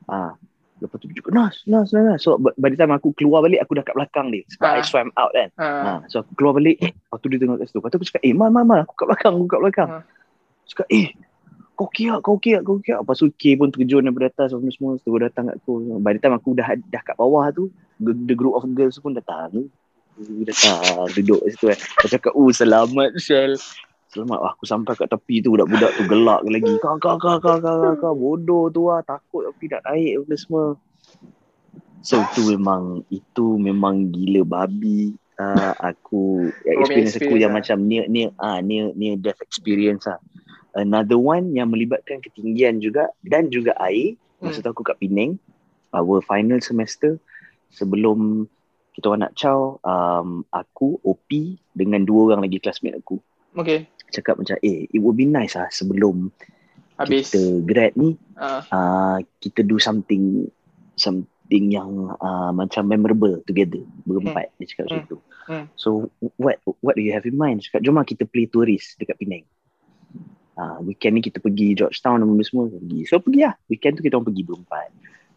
Ah, Lepas tu tunjuk nas, nas, nas, nas. So by the time aku keluar balik, aku dah kat belakang dia. Sebab ha. I swam out kan. Ha. ha. So aku keluar balik, eh, lepas tu dia tengok kat situ. Lepas tu aku cakap, eh, mal, mal, mal, aku kat belakang, aku kat belakang. Ha. Cakap, eh, kau kiak, kau kiak, kau kiak. Lepas tu K pun terjun daripada atas, semua semua. Terus datang kat aku. By the time aku dah dah kat bawah tu, the group of girls pun datang. Datang, duduk kat situ kan. Aku cakap, oh selamat Shell. Selamat aku sampai kat tepi tu budak-budak tu gelak lagi. Kau kau kau kau kau kau bodoh tu lah takut tapi tak naik apa semua. So itu memang itu memang gila babi uh, aku experience, experience aku yang lah. macam near near ah uh, near near death experience ah. Another one yang melibatkan ketinggian juga dan juga air. Masa hmm. tu aku kat Penang our final semester sebelum kita orang nak caw um, aku OP dengan dua orang lagi classmate aku. Okay cakap macam eh it would be nice lah sebelum Habis. kita grad ni uh. Uh, kita do something something yang uh, macam memorable together berempat hmm. dia cakap hmm. macam tu hmm. so what what do you have in mind cakap jom lah kita play tourist dekat Penang uh, weekend ni kita pergi Georgetown dan semua pergi. So pergi lah weekend tu kita orang pergi berempat.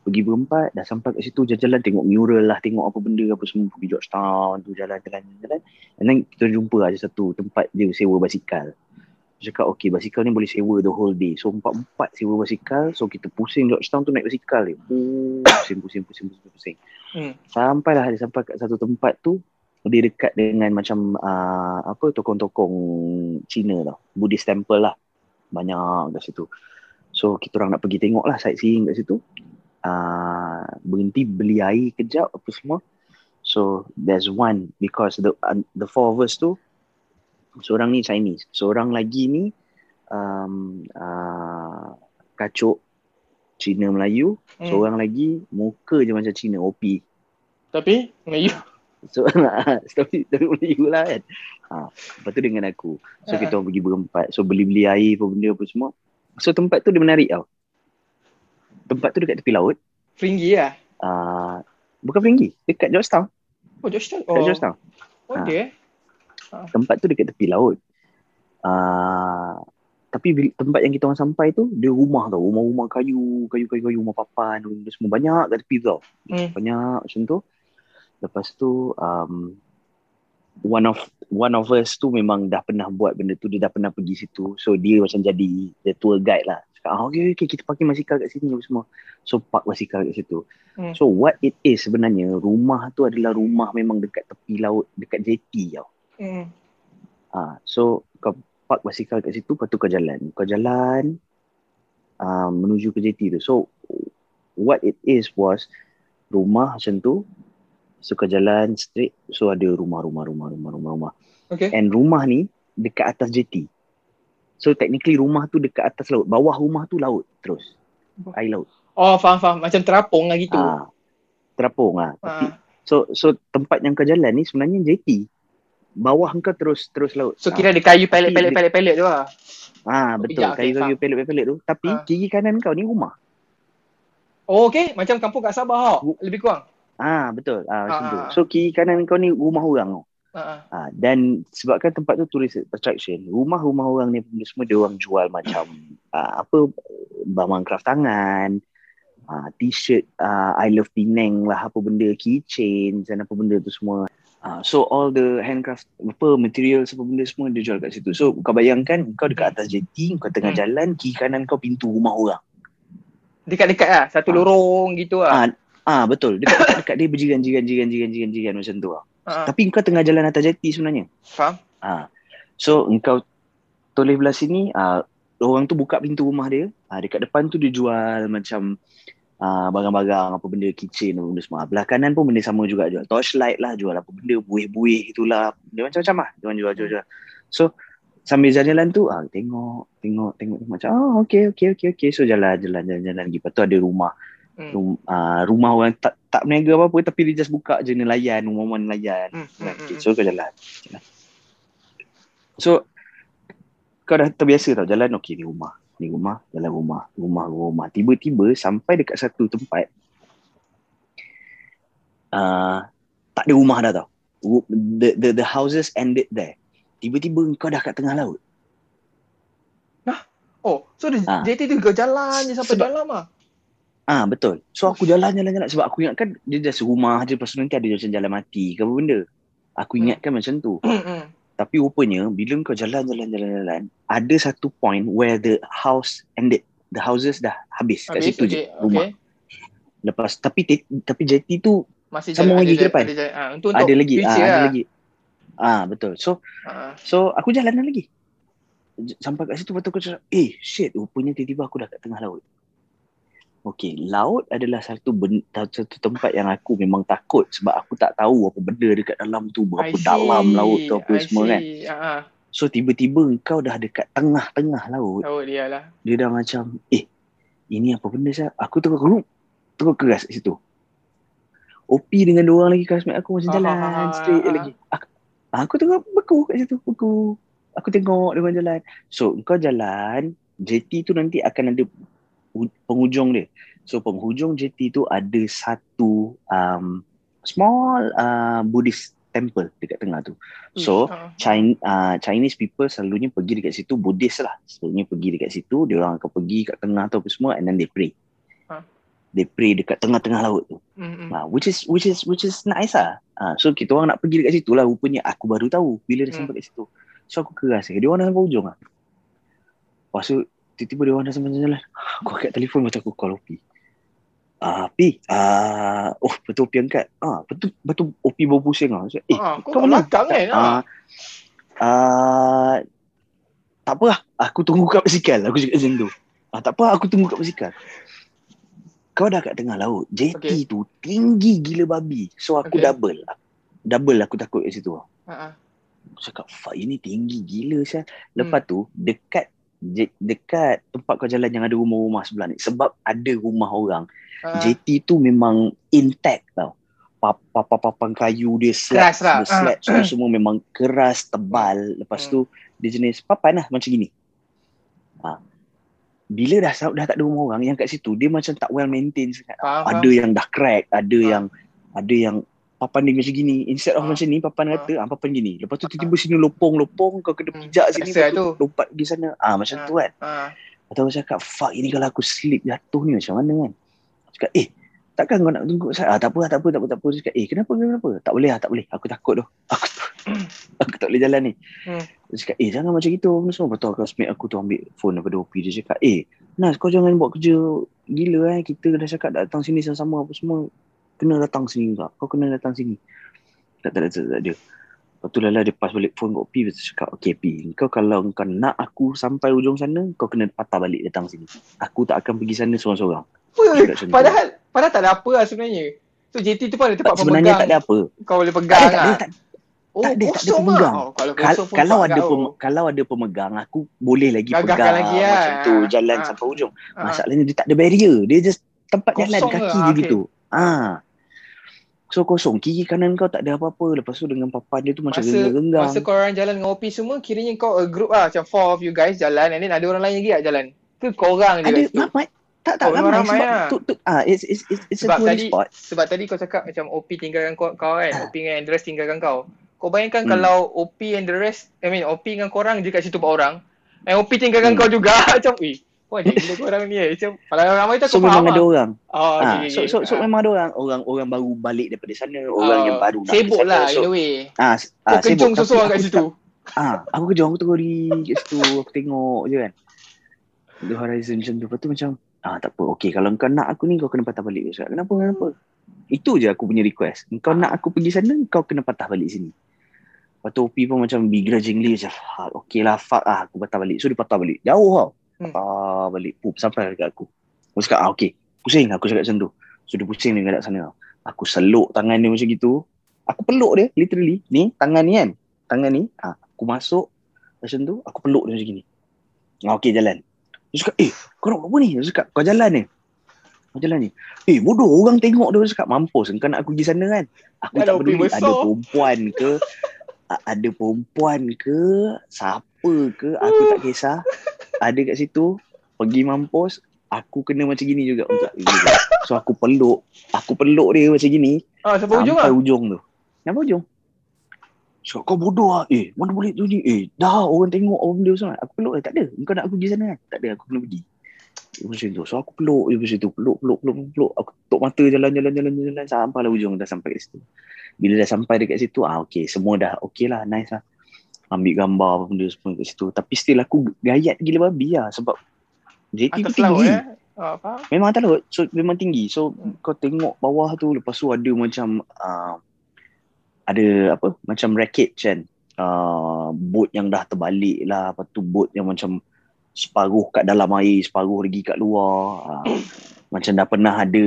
Pergi berempat dah sampai kat situ jalan-jalan tengok mural lah tengok apa benda apa semua pergi Georgetown tu jalan-jalan jalan and then kita jumpa ada satu tempat dia sewa basikal. Dia cakap okay basikal ni boleh sewa the whole day. So empat-empat sewa basikal. So kita pusing Georgetown tu naik basikal dia. Pusing pusing pusing pusing pusing. Hmm. sampailah dia sampai kat satu tempat tu dia dekat dengan macam uh, apa tokong-tokong Cina lah Buddhist temple lah banyak kat situ so kita orang nak pergi tengok lah sightseeing kat situ uh, berhenti beli air kejap apa semua. So there's one because the uh, the four of us tu seorang ni Chinese, seorang lagi ni um, uh, kacuk Cina Melayu, hmm. seorang lagi muka je macam Cina OP. Tapi Melayu. So *laughs* story story Melayu lah kan. Ha, lepas tu dengan aku. So uh-huh. kita orang pergi berempat. So beli-beli air apa benda apa semua. So tempat tu dia menarik tau tempat tu dekat tepi laut. Fringi lah? Uh, bukan Fringi, dekat Georgetown. Oh, Georgetown? Dekat oh. Georgetown. Oh, uh. Tempat tu dekat tepi laut. Uh, tapi tempat yang kita orang sampai tu, dia rumah tau. Rumah-rumah kayu, kayu-kayu, rumah papan, rumah semua banyak kat tepi tau. Hmm. Banyak macam tu. Lepas tu, um, one of one of us tu memang dah pernah buat benda tu dia dah pernah pergi situ. So dia macam jadi the tour guide lah. Cakap ah, okay, okay kita parking basikal kat sini semua. So park basikal kat situ. Hmm. so what it is sebenarnya rumah tu adalah rumah memang dekat tepi laut dekat jetty tau. Hmm. ha, so kau park basikal kat situ lepas tu kau jalan. Kau jalan uh, menuju ke jetty tu. So what it is was rumah macam tu so kau jalan straight so ada rumah rumah rumah rumah rumah rumah okay. and rumah ni dekat atas jetty So technically rumah tu dekat atas laut. Bawah rumah tu laut terus. Air laut. Oh faham faham. Macam terapung lah gitu. Ah, terapung lah. Ah. so so tempat yang kau jalan ni sebenarnya JT. Bawah kau terus terus laut. So kira ada kayu pelet-pelet-pelet-pelet tu lah. Ah betul. Kayu-kayu pelet-pelet tu. Tapi ah. kiri kanan kau ni rumah. Oh okay. Macam kampung kat Sabah tau. Lebih kurang. Ah betul. Ah, macam ah. tu. So kiri kanan kau ni rumah orang tau. Ha, dan sebabkan tempat tu tourist attraction, rumah-rumah orang ni semua dia orang jual macam uh, *coughs* apa barang craft tangan, uh, t-shirt uh, I love Penang lah apa benda keychain dan apa benda tu semua. Uh, so all the handcraft apa material apa benda semua dia jual kat situ. So kau bayangkan kau dekat atas jetty, kau tengah hmm. jalan, kiri kanan kau pintu rumah orang. Dekat-dekat lah, satu uh. lorong gitu lah. Ah betul. Dekat dekat dia *coughs* berjiran-jiran-jiran-jiran-jiran macam tu lah. Uh-huh. Tapi kau tengah jalan atas jati sebenarnya. Faham? Ha. So engkau toleh belah sini, uh, orang tu buka pintu rumah dia. Uh, dekat depan tu dia jual macam uh, barang-barang apa benda kitchen apa benda semua. Belah kanan pun benda sama juga jual. Torchlight lah jual apa benda buih-buih itulah. Dia macam-macam lah. Dia jual jual-jual. So sambil jalan-jalan tu ah tengok tengok tengok macam oh okey okey okey okey so jalan jalan jalan jalan lagi lepas tu ada rumah hmm. Rum, uh, rumah orang tak tak berniaga apa-apa tapi dia just buka je nelayan, rumah-rumah nelayan. Hmm. hmm okay, hmm, so kau jalan. So kau dah terbiasa tau jalan okey ni rumah. Ni rumah, jalan rumah, rumah, rumah. Tiba-tiba sampai dekat satu tempat uh, tak ada rumah dah tau. The, the, the houses ended there. Tiba-tiba kau dah kat tengah laut. Nah, oh, so dia, ha. dia tu kau jalan je sampai Sebab, dalam ah. Ah betul. So aku jalan jalan jalan sebab aku ingatkan dia just rumah je lepas nanti ada macam jalan mati ke apa benda. Aku ingatkan hmm. macam tu. Hmm, hmm. Tapi rupanya bila kau jalan jalan jalan jalan ada satu point where the house ended. The houses dah habis, habis kat situ okay. je rumah. Okay. Lepas tapi tapi jeti tu masih sama lagi ke depan. Ada, ada, uh, untuk, ada lagi. Ah, ada lah. lagi. Ah betul. So uh. so aku jalan lagi. Sampai kat situ betul aku cakap, eh shit rupanya tiba-tiba aku dah kat tengah laut. Okey, laut adalah satu ben, satu tempat yang aku memang takut sebab aku tak tahu apa benda dekat dalam tu, berapa dalam laut tu apa I semua see. kan. Uh-huh. So tiba-tiba kau dah dekat tengah-tengah laut. Laut dia lah. Dia dah macam, eh, ini apa benda sah? Aku tengok keruk, tengok keras kat situ. OP dengan dua orang lagi classmate aku macam jalan uh-huh. straight uh-huh. lagi. Aku, aku tengok beku kat situ, beku. Aku tengok dia jalan. So kau jalan, JT tu nanti akan ada penghujung dia. So penghujung JT tu ada satu um, small uh, Buddhist temple dekat tengah tu. So uh. China, uh, Chinese people selalunya pergi dekat situ Buddhist lah. Selalunya pergi dekat situ, dia orang akan pergi kat tengah tu apa semua and then they pray. Uh. They pray dekat tengah-tengah laut tu. Mm-hmm. Uh, which is which is which is nice lah. Uh, so kita orang nak pergi dekat situ lah rupanya aku baru tahu bila dia mm. sampai kat situ. So aku keras dia orang dah sampai hujung lah. Lepas tu tiba-tiba dia orang dah sampai jalan. Aku angkat telefon macam aku call Opi. Ah, uh, Pi. Ah, uh, oh betul Opi angkat. Ah, betul betul Opi bawa pusing ah. Eh, ah, kau mana? Belakang kan? Ah. Uh, tak apa lah. Aku tunggu kat basikal. Aku cakap macam tu. Ah, tak apa lah. Aku tunggu kat basikal. Kau dah kat tengah laut. JT okay. tu tinggi gila babi. So aku okay. double. Double aku takut kat situ. Uh-huh. Aku cakap, fuck ini tinggi gila sah. Lepas hmm. tu, dekat dekat tempat kau jalan yang ada rumah-rumah sebelah ni sebab ada rumah orang uh. Ah. JT tu memang intact tau papan-papan kayu dia slats lah. dia slats uh. semua memang keras tebal lepas uh. tu dia jenis papan lah macam gini ha. bila dah dah tak ada rumah orang yang kat situ dia macam tak well maintained uh, ada uh. yang dah crack ada uh. yang ada yang papan dia macam gini. Instead of uh. macam ni papan kata ah. Papan gini. Lepas tu tiba-tiba sini lopong-lopong kau kena hmm. pijak sini tu. lompat di sana. Ah macam uh. tu kan. Uh. atau aku cakap fuck ini kalau aku slip jatuh ni macam mana kan? Cakap eh takkan kau nak tunggu? Saya ah, tak apa tak apa tak apa tak apa. Cakap eh kenapa kenapa? Tak boleh ah tak boleh. Aku takut tu. *laughs* Aku aku tak boleh jalan ni. Hmm. dia cakap eh jangan macam gitu. Semua. Betul aku smith aku tu ambil phone daripada OP dia cakap eh Nas kau jangan buat kerja gila eh. Kita dah cakap datang sini sama-sama apa semua kena datang sini juga. Kau kena datang sini. Tak tak tak tak ada. Lepas tu Lala dia pas balik phone kat P. Dia cakap, okay P. Kau kalau kau nak aku sampai ujung sana, kau kena patah balik datang sini. Aku tak akan pergi sana seorang-seorang. Padahal, padahal tak ada apa lah sebenarnya. So JT tu pun ada tempat sebenarnya pemegang. Sebenarnya tak ada apa. Kau boleh pegang tak, lah. Tak, Oh, tak ada, tak ada pemegang. Oh, kalau, Kal- kalau ada pem- kalau ada pemegang, aku boleh lagi Gagahkan pegang lagi, ya. macam tu jalan ha. sampai ujung. Ha. Masalahnya dia tak ada barrier. Dia just tempat kosong jalan kaki dia okay. gitu. Ah. So kosong kiri kanan kau tak ada apa-apa. Lepas tu dengan papan dia tu macam renggang-renggang. Masa kau orang jalan dengan OP semua, kiranya kau a group lah. Macam four of you guys jalan and then ada orang lain lagi tak jalan? Ke kau orang je ada? Ada, tak tak oh, ramai, ramai sebab lah. tu, tu, ah it's it's it's, it's sebab a tadi, spot. Sebab tadi kau cakap macam OP tinggalkan kau, kau kan, OP dengan Andres tinggalkan kau. Kau bayangkan hmm. kalau OP and the rest, I mean OP dengan korang je kat situ empat orang. And OP tinggalkan hmm. kau juga *laughs* macam, eh, Wah, dia gila korang ni eh. Macam, kalau ramai tu aku so, memang ada orang. Oh, ha, okay, so, so, so, so, memang ada orang. Orang orang baru balik daripada sana. Orang yang baru nak Sibuk lah, so, in a way. Ah, ah, kau kencung sesuatu kat situ. Ah, aku kencung, aku tengok di kat situ. Aku tengok je kan. The horizon macam tu. Lepas tu macam, ah tak apa. Okay, kalau kau nak aku ni, kau kena patah balik. Kenapa, kenapa? Itu je aku punya request. Kau nak aku pergi sana, kau kena patah balik sini. Lepas tu OP pun macam begrudgingly macam, okay lah, fuck lah, aku patah balik. So dia patah balik. Jauh tau. Hmm. Patah balik. Pup, sampai dekat aku. Aku cakap, ah, okay. Pusing aku cakap macam tu. So dia pusing dengan kat sana. Aku seluk tangan dia macam gitu. Aku peluk dia, literally. Ni, tangan ni kan. Tangan ni, ah, aku masuk macam tu, aku peluk dia macam gini. Ah, okay, jalan. Dia cakap, eh, kau nak apa ni? Dia cakap, kau jalan ni. Kau jalan ni. Eh, bodoh. Orang tengok dia cakap, mampus. Kau nak aku pergi sana kan? Aku tak peduli ada perempuan ke. *laughs* ada perempuan ke. Siapa ke. Aku tak *laughs* kisah. Ada kat situ. Pergi mampus. Aku kena macam gini juga. Untuk, so, aku peluk. Aku peluk dia macam gini. Ah, sampai ujung lah? ujung tu. Sampai ujung. Cakap kau bodoh lah. Eh, mana boleh tu ni? Eh, dah orang tengok orang benda sangat. Aku peluk eh, tak ada. Kau nak aku pergi sana kan? Tak ada, aku kena pergi. Macam tu. So aku peluk je macam tu. Peluk, peluk, peluk, peluk. Aku tutup mata jalan, jalan, jalan, jalan, jalan. Sampai lah ujung dah sampai kat situ. Bila dah sampai dekat situ, ah okay. Semua dah okay lah, nice lah. Ambil gambar apa benda semua kat situ. Tapi still aku gayat gila babi lah. Sebab JT tu tinggi. Eh? Oh, apa? Memang atas laut. So memang tinggi. So hmm. kau tengok bawah tu. Lepas tu ada macam uh, ada apa macam racket kan uh, boat yang dah terbalik lah lepas tu boat yang macam separuh kat dalam air separuh lagi kat luar uh, macam dah pernah ada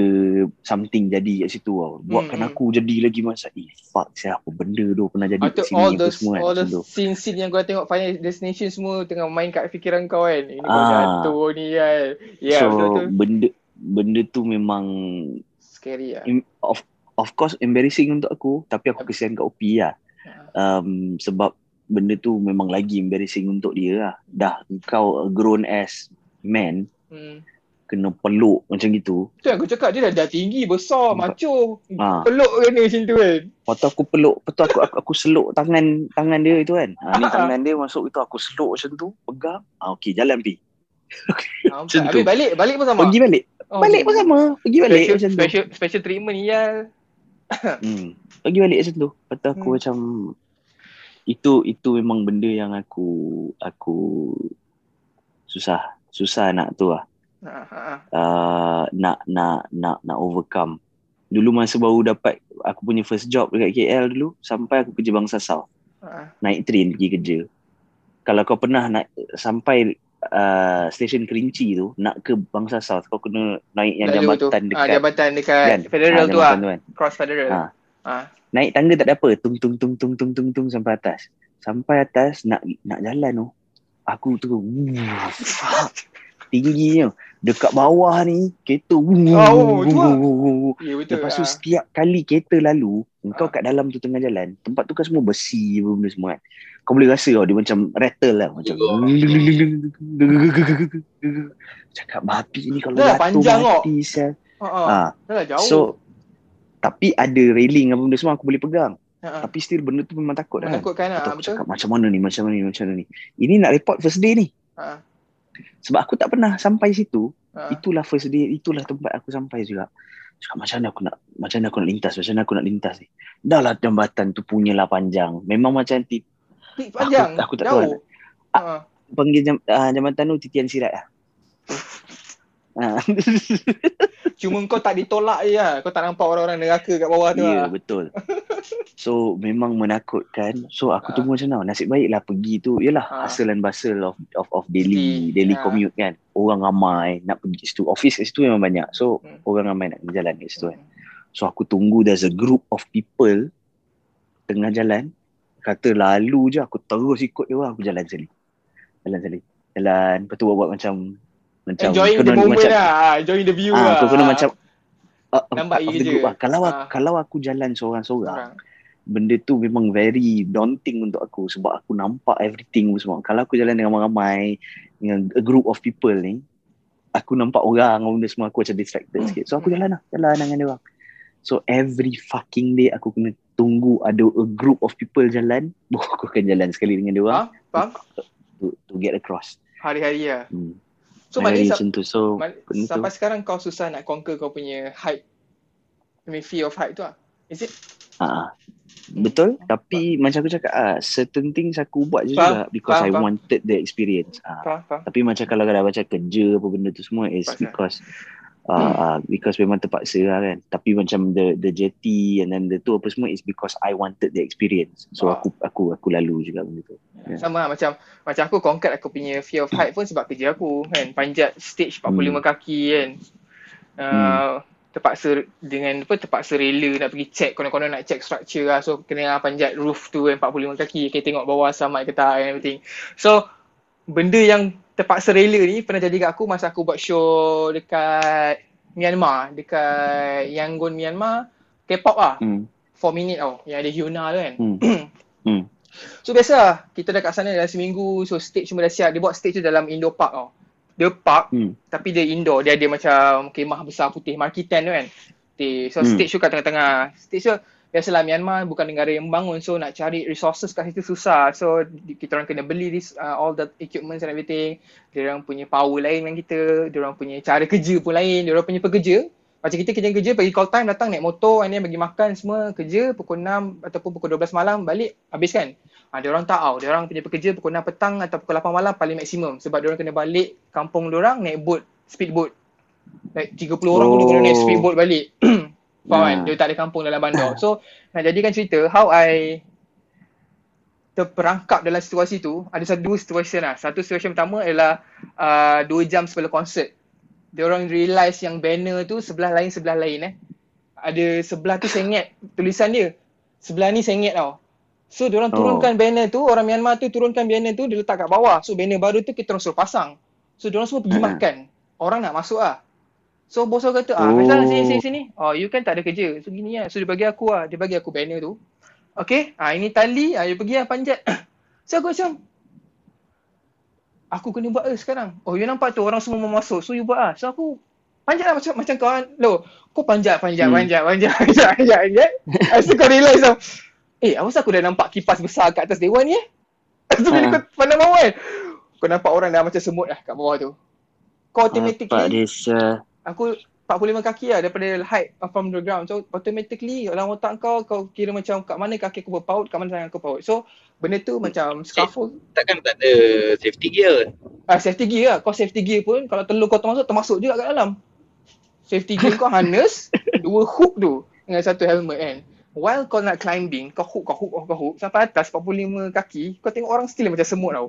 something jadi kat situ tau. buatkan hmm. aku jadi lagi masa eh fuck siapa benda tu pernah jadi kat sini all those, semua all kan, the scene-scene yang kau tengok final destination semua tengah main kat fikiran kau kan ini kau ah. jatuh ni kan yeah, so betul-betul. benda benda tu memang scary lah of of course embarrassing untuk aku tapi aku kesian kat OP lah um, sebab benda tu memang lagi embarrassing untuk dia lah dah kau grown as man hmm. Kena peluk macam gitu. Tu aku cakap dia dah, dah tinggi besar macho. Ha. peluk kena macam tu kan. Lepas tu aku peluk lepas tu aku, aku, aku seluk tangan tangan dia itu kan. Ha, ni tangan dia masuk itu aku seluk macam tu pegang. Ha, okay jalan pi macam tu. Balik balik pun sama? Pergi balik. Oh, balik pun sama. Pergi balik special, macam special, tu. special treatment ni ya *coughs* hmm. Pergi balik macam tu. Lepas tu aku hmm. macam itu itu memang benda yang aku aku susah. Susah nak tu lah. Uh, nak nak nak nak overcome. Dulu masa baru dapat aku punya first job dekat KL dulu sampai aku kerja Bangsa South. Uh. Naik train pergi kerja. Kalau kau pernah nak sampai uh, stesen Kerinci tu nak ke Bangsa South kau kena naik yang Lalu jambatan tu. dekat ah, jambatan dekat kan? federal ha, tu ah kan? cross federal ha. Ha. naik tangga tak ada apa tung tung tung tung tung tung tung sampai atas sampai atas nak nak jalan tu aku tu fuck tingginya dekat bawah ni kereta oh, ya, betul, lepas tu ha. setiap kali kereta lalu engkau ha. kat dalam tu tengah jalan tempat tu kan semua besi benda semua kan kau boleh rasa tau dia macam rattle lah macam *laughs* cakap babi ni kalau jatuh panjang mati sel. Ha. So tapi ada railing apa benda semua aku boleh pegang. Ha. Tapi still benda tu memang takut kan. Takut kan. Aku cakap macam mana ni macam mana ni macam mana ni. Ini nak report first day ni. Ha. Sebab aku tak pernah sampai situ. Ha. Itulah first day, itulah tempat aku sampai juga. Cakap macam mana aku nak macam mana aku nak lintas, macam mana aku nak lintas ni. Dah lah jambatan tu punyalah panjang. Memang macam tip, panjang. Aku, aku tak tahu. Ha. Panggil jam, uh, jambatan tu titian sirat lah. Ha. *laughs* Cuma kau tak ditolak je lah. Kau tak nampak orang-orang neraka kat bawah tu Ya, yeah, betul. *laughs* So, memang menakutkan. So, aku ha. tunggu macam mana. Nasib baiklah pergi tu. Yalah, ha. hustle and bustle of of, of daily daily ha. commute kan. Orang ramai nak pergi situ. Office kat situ memang banyak. So, hmm. orang ramai nak jalan kat situ kan. Hmm. So, aku tunggu there's a group of people tengah jalan kata lalu je aku terus ikut dia orang aku jalan sekali. Jalan sekali. Jalan lepas tu buat macam macam enjoying the moment macam, lah. Ah, enjoying the view ah, lah. Aku kena macam uh, Nampak uh, kerja. Lah. Kalau, ah. kalau aku jalan seorang-seorang benda tu memang very daunting untuk aku sebab aku nampak everything semua. Kalau aku jalan dengan ramai-ramai dengan a group of people ni aku nampak orang benda semua aku macam distracted sikit. So aku jalan lah. Jalan dengan dia orang. So every fucking day aku kena tunggu ada a group of people jalan, baru *laughs* aku akan jalan sekali dengan dia orang. Ha? Faham? To, to get across. Hari-hari lah. Hmm. So maknanya sa- so, sampai tu. sekarang kau susah nak conquer kau punya height. I mean fear of height tu lah. Is it? Ha. Betul hmm. tapi faham. macam aku cakap ah certain things aku buat je juga because faham, I faham. wanted the experience. Ah. Faham, faham. Tapi macam kalau dah macam kerja apa benda tu semua is Pasal. because uh, uh, because memang terpaksa lah kan tapi macam the the jetty and then the tu apa semua is because I wanted the experience so oh. aku aku aku lalu juga benda tu yeah. sama lah, macam macam aku conquer aku punya fear of height pun sebab kerja aku kan panjat stage 45 hmm. kaki kan uh, hmm. terpaksa dengan apa terpaksa rela nak pergi check konon-konon nak check structure lah so kena panjat roof tu kan 45 kaki kita tengok bawah selamat ke tak and everything so benda yang terpaksa rela ni pernah jadi kat aku masa aku buat show dekat Myanmar, dekat Yangon Myanmar, K-pop lah. Hmm. 4 minute tau, yang ada Hyuna tu kan. Hmm. *clears throat* hmm. So biasa lah, kita dah kat sana dalam seminggu, so stage semua dah siap. Dia buat stage tu dalam Indo Park tau. Dia park, hmm. tapi dia indoor. Dia ada macam kemah besar putih, markitan tu kan. So hmm. stage tu kat tengah-tengah. Stage tu biasalah Myanmar bukan negara yang membangun so nak cari resources kat situ susah. So kita orang kena beli this uh, all the equipment and everything. Dia orang punya power lain dengan kita dia orang punya cara kerja pun lain dia orang punya pekerja. Macam kita kerja kerja pergi call time datang naik motor and then bagi makan semua kerja pukul 6 ataupun pukul 12 malam balik habis kan ha, dia orang tak tahu dia orang punya pekerja pukul 6 petang atau pukul 8 malam paling maksimum. Sebab dia orang kena balik kampung dia orang naik boat speedboat. Like 30 orang oh. pun dia kena naik speedboat balik *clears throat* Faham kan? Dia tak ada kampung dalam bandar. So, nak jadikan cerita, how I terperangkap dalam situasi tu, ada satu dua situasi lah. Satu situasi pertama adalah uh, dua jam sebelum konsert. Dia orang realise yang banner tu sebelah lain sebelah lain eh. Ada sebelah tu sengit tulisan dia. Sebelah ni sengit tau. So dia orang turunkan oh. banner tu, orang Myanmar tu turunkan banner tu, dia letak kat bawah. So banner baru tu kita orang suruh pasang. So dia orang semua pergi uh makan. Orang nak masuk lah. So bos aku kata, ah, Faisal sini, sini, sini. Oh, you kan tak ada kerja. So gini lah. So dia bagi aku lah. Dia bagi aku banner tu. Okay, ah, ini tali. Ah, you pergi lah panjat. *coughs* so aku macam, aku kena buat lah sekarang. Oh, you nampak tu orang semua mau masuk. So you buat lah. So aku panjat lah macam, macam kawan. Lo, kau panjat, panjat, hmm. panjat, panjat, *laughs* panjat, panjat, panjat. So kau realise tau. Eh, apa aku dah nampak kipas besar kat atas dewan ni eh? *laughs* So bila kau pandang bawah kan? Kau nampak orang dah macam semut lah kat bawah tu. Kau automatically. Nampak uh aku 45 kaki lah daripada height from the ground. So automatically dalam otak kau, kau kira macam kat mana kaki aku berpaut, kat mana tangan aku berpaut. So benda tu macam scaffold. Takkan tak ada safety gear? Ah, safety gear lah. Kau safety gear pun kalau telur kau termasuk, termasuk juga kat dalam. Safety gear kau harness, *laughs* dua hook tu dengan satu helmet kan. While kau nak climbing, kau hook, kau hook, kau hook sampai atas 45 kaki, kau tengok orang still macam semut tau.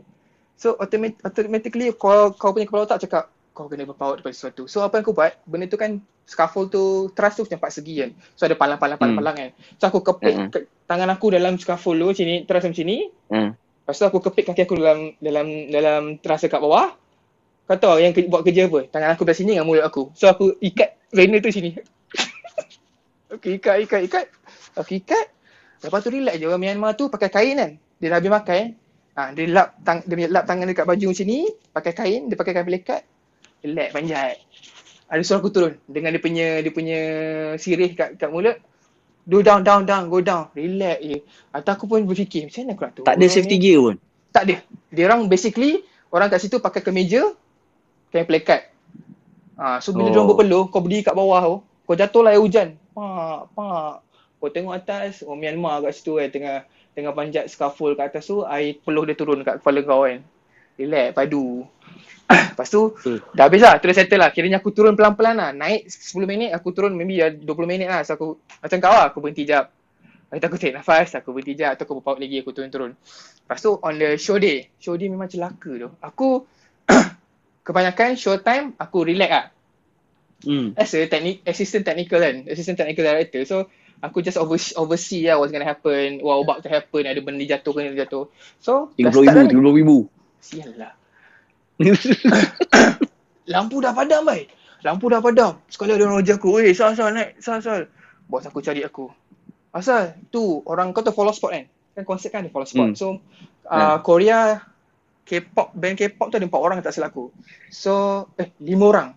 So automatically kau, kau punya kepala otak cakap, kau kena berpower daripada sesuatu. So apa yang aku buat, benda tu kan scaffold tu, truss tu macam empat segi kan. So ada palang-palang-palang hmm. kan. So aku kepik hmm. ke, tangan aku dalam scaffold tu macam ni, truss macam ni. Hmm. Lepas tu aku kepik kaki aku dalam dalam dalam truss dekat bawah. Kau tahu yang ke, buat kerja apa? Tangan aku dari sini dengan mulut aku. So aku ikat rena tu sini. *laughs* okay, ikat, ikat, ikat. Aku ikat. Lepas tu relax je orang Myanmar tu pakai kain kan. Dia dah habis makan. Ha, dia lap, tang, dia lap tangan dekat baju macam ni. Pakai kain, dia pakai kain pelekat relax panjat. Ada suara aku turun dengan dia punya dia punya sirih kat kat mulut. Do down down down go down. Relax je. Atau aku pun berfikir macam mana aku nak turun. Tak ada safety ni? gear pun. Tak ada. Dia orang basically orang kat situ pakai kemeja kain plekat. Ha, so bila oh. dia orang berpeluh kau berdiri kat bawah tu, kau jatuh lah air hujan. Pak pak. Kau tengok atas, oh Myanmar kat situ kan tengah tengah panjat scaffold kat atas tu, air peluh dia turun kat kepala kau kan. Relax, padu. *coughs* Lepas tu hmm. dah habis lah, terus settle lah. Kiranya aku turun pelan-pelan lah. Naik 10 minit, aku turun maybe ya 20 minit lah. So aku macam kau lah, aku berhenti jap. Lepas aku take nafas, aku berhenti jap. Atau aku berpaut lagi, aku turun-turun. Lepas tu on the show day, show day memang celaka tu. Aku *coughs* kebanyakan show time, aku relax lah. Hmm. As a technic, assistant technical kan, assistant technical director. So Aku just oversee, oversee lah what's gonna happen, what about to happen, ada benda jatuh ke jatuh. So, 30 ribu, 30 ribu. Sial lah. *coughs* Lampu dah padam, bai. Lampu dah padam. Sekali ada orang ujar aku, eh, sal, sal, naik, sal, sal. Bos aku cari aku. Asal, tu, orang kau tu follow spot kan? Kan konsep kan ada follow spot. Hmm. So, uh, yeah. Korea, K-pop, band K-pop tu ada empat orang tak silap aku. So, eh, lima orang.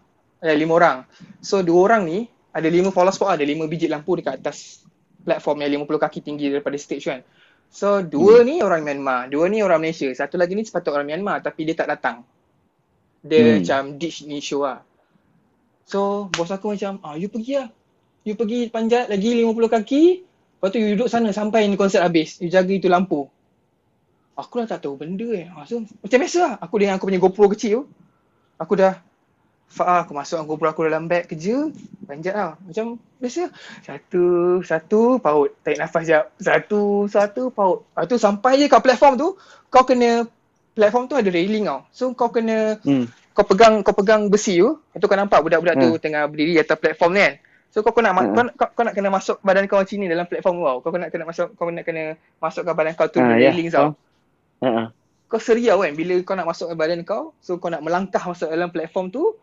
Eh, lima orang. So, dua orang ni, ada lima follow spot, ada lima biji lampu dekat atas platform yang 50 kaki tinggi daripada stage kan. So, dua hmm. ni orang Myanmar, dua ni orang Malaysia. Satu lagi ni sepatut orang Myanmar tapi dia tak datang. Dia hmm. macam ditch ni show lah. So, bos aku macam, ah, you pergi lah. You pergi panjat lagi 50 kaki. Lepas tu you duduk sana sampai ni konsert habis. You jaga itu lampu. Aku dah tak tahu benda eh. Ah, so, macam biasa lah. Aku dengan aku punya GoPro kecil tu. Aku dah Fa'ah aku masuk GoPro aku dalam bag kerja. Panjat lah. Macam biasa. Satu, satu, paut. Tarik nafas sekejap. Satu, satu, paut. Lepas tu sampai je kat platform tu, kau kena, platform tu ada railing tau. So kau kena, hmm. kau pegang kau pegang besi tu. Lepas tu kau nampak budak-budak hmm. tu tengah berdiri atas platform ni kan. So kau, kau nak hmm. kau, kau, kau, nak kena masuk badan kau macam ni dalam platform tu tau. Kau nak kena masuk kau nak kena masukkan badan kau tu uh, railing yeah. tau. Uh-huh. Kau seriau kan bila kau nak masuk badan kau. So kau nak melangkah masuk dalam platform tu.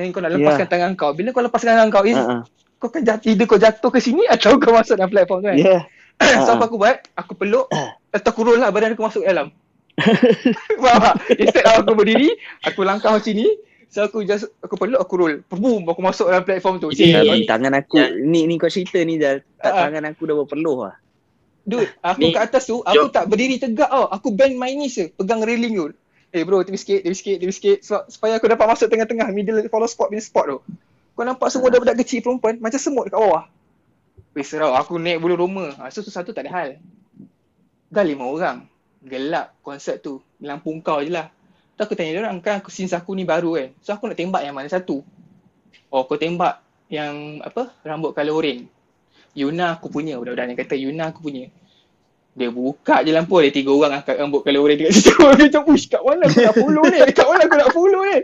Dan kau nak lepaskan yeah. tangan kau. Bila kau lepaskan tangan kau, uh-huh. kau kan jatuh, either kau jatuh ke sini atau kau masuk dalam platform tu kan. Yeah. *coughs* so uh-huh. apa aku buat? Aku peluk atau aku roll lah badan aku masuk dalam. *coughs* Faham tak? Instead aku berdiri, aku langkah macam ni. So aku just aku peluk aku roll. Boom aku masuk dalam platform tu. Yeah, yeah. tangan aku yeah. ni ni kau cerita ni Jal. Tak, uh, tangan aku dah berpeluh lah. Dude, aku ni, kat atas tu aku jom. tak berdiri tegak tau. Aku bend my knees je, pegang railing tu. Eh bro, tepi sikit, tepi sikit, tepi sikit so, supaya aku dapat masuk tengah-tengah middle follow spot punya spot tu. Kau nampak semua uh. budak kecil perempuan macam semut dekat bawah. Weh serau, aku naik bulu roma. Ha, so, satu tak ada hal. Dah lima orang. Gelap konsert tu. Lampu kau je lah. Tu aku tanya dia orang kan aku since aku ni baru kan. So aku nak tembak yang mana satu. Oh kau tembak yang apa rambut color orange. Yuna aku punya. Budak-budak yang kata Yuna aku punya. Dia buka je lampu ada tiga orang angkat rambut color orange dekat situ. *laughs* Dia macam ush kat mana aku nak follow ni? Kat mana aku nak follow ni?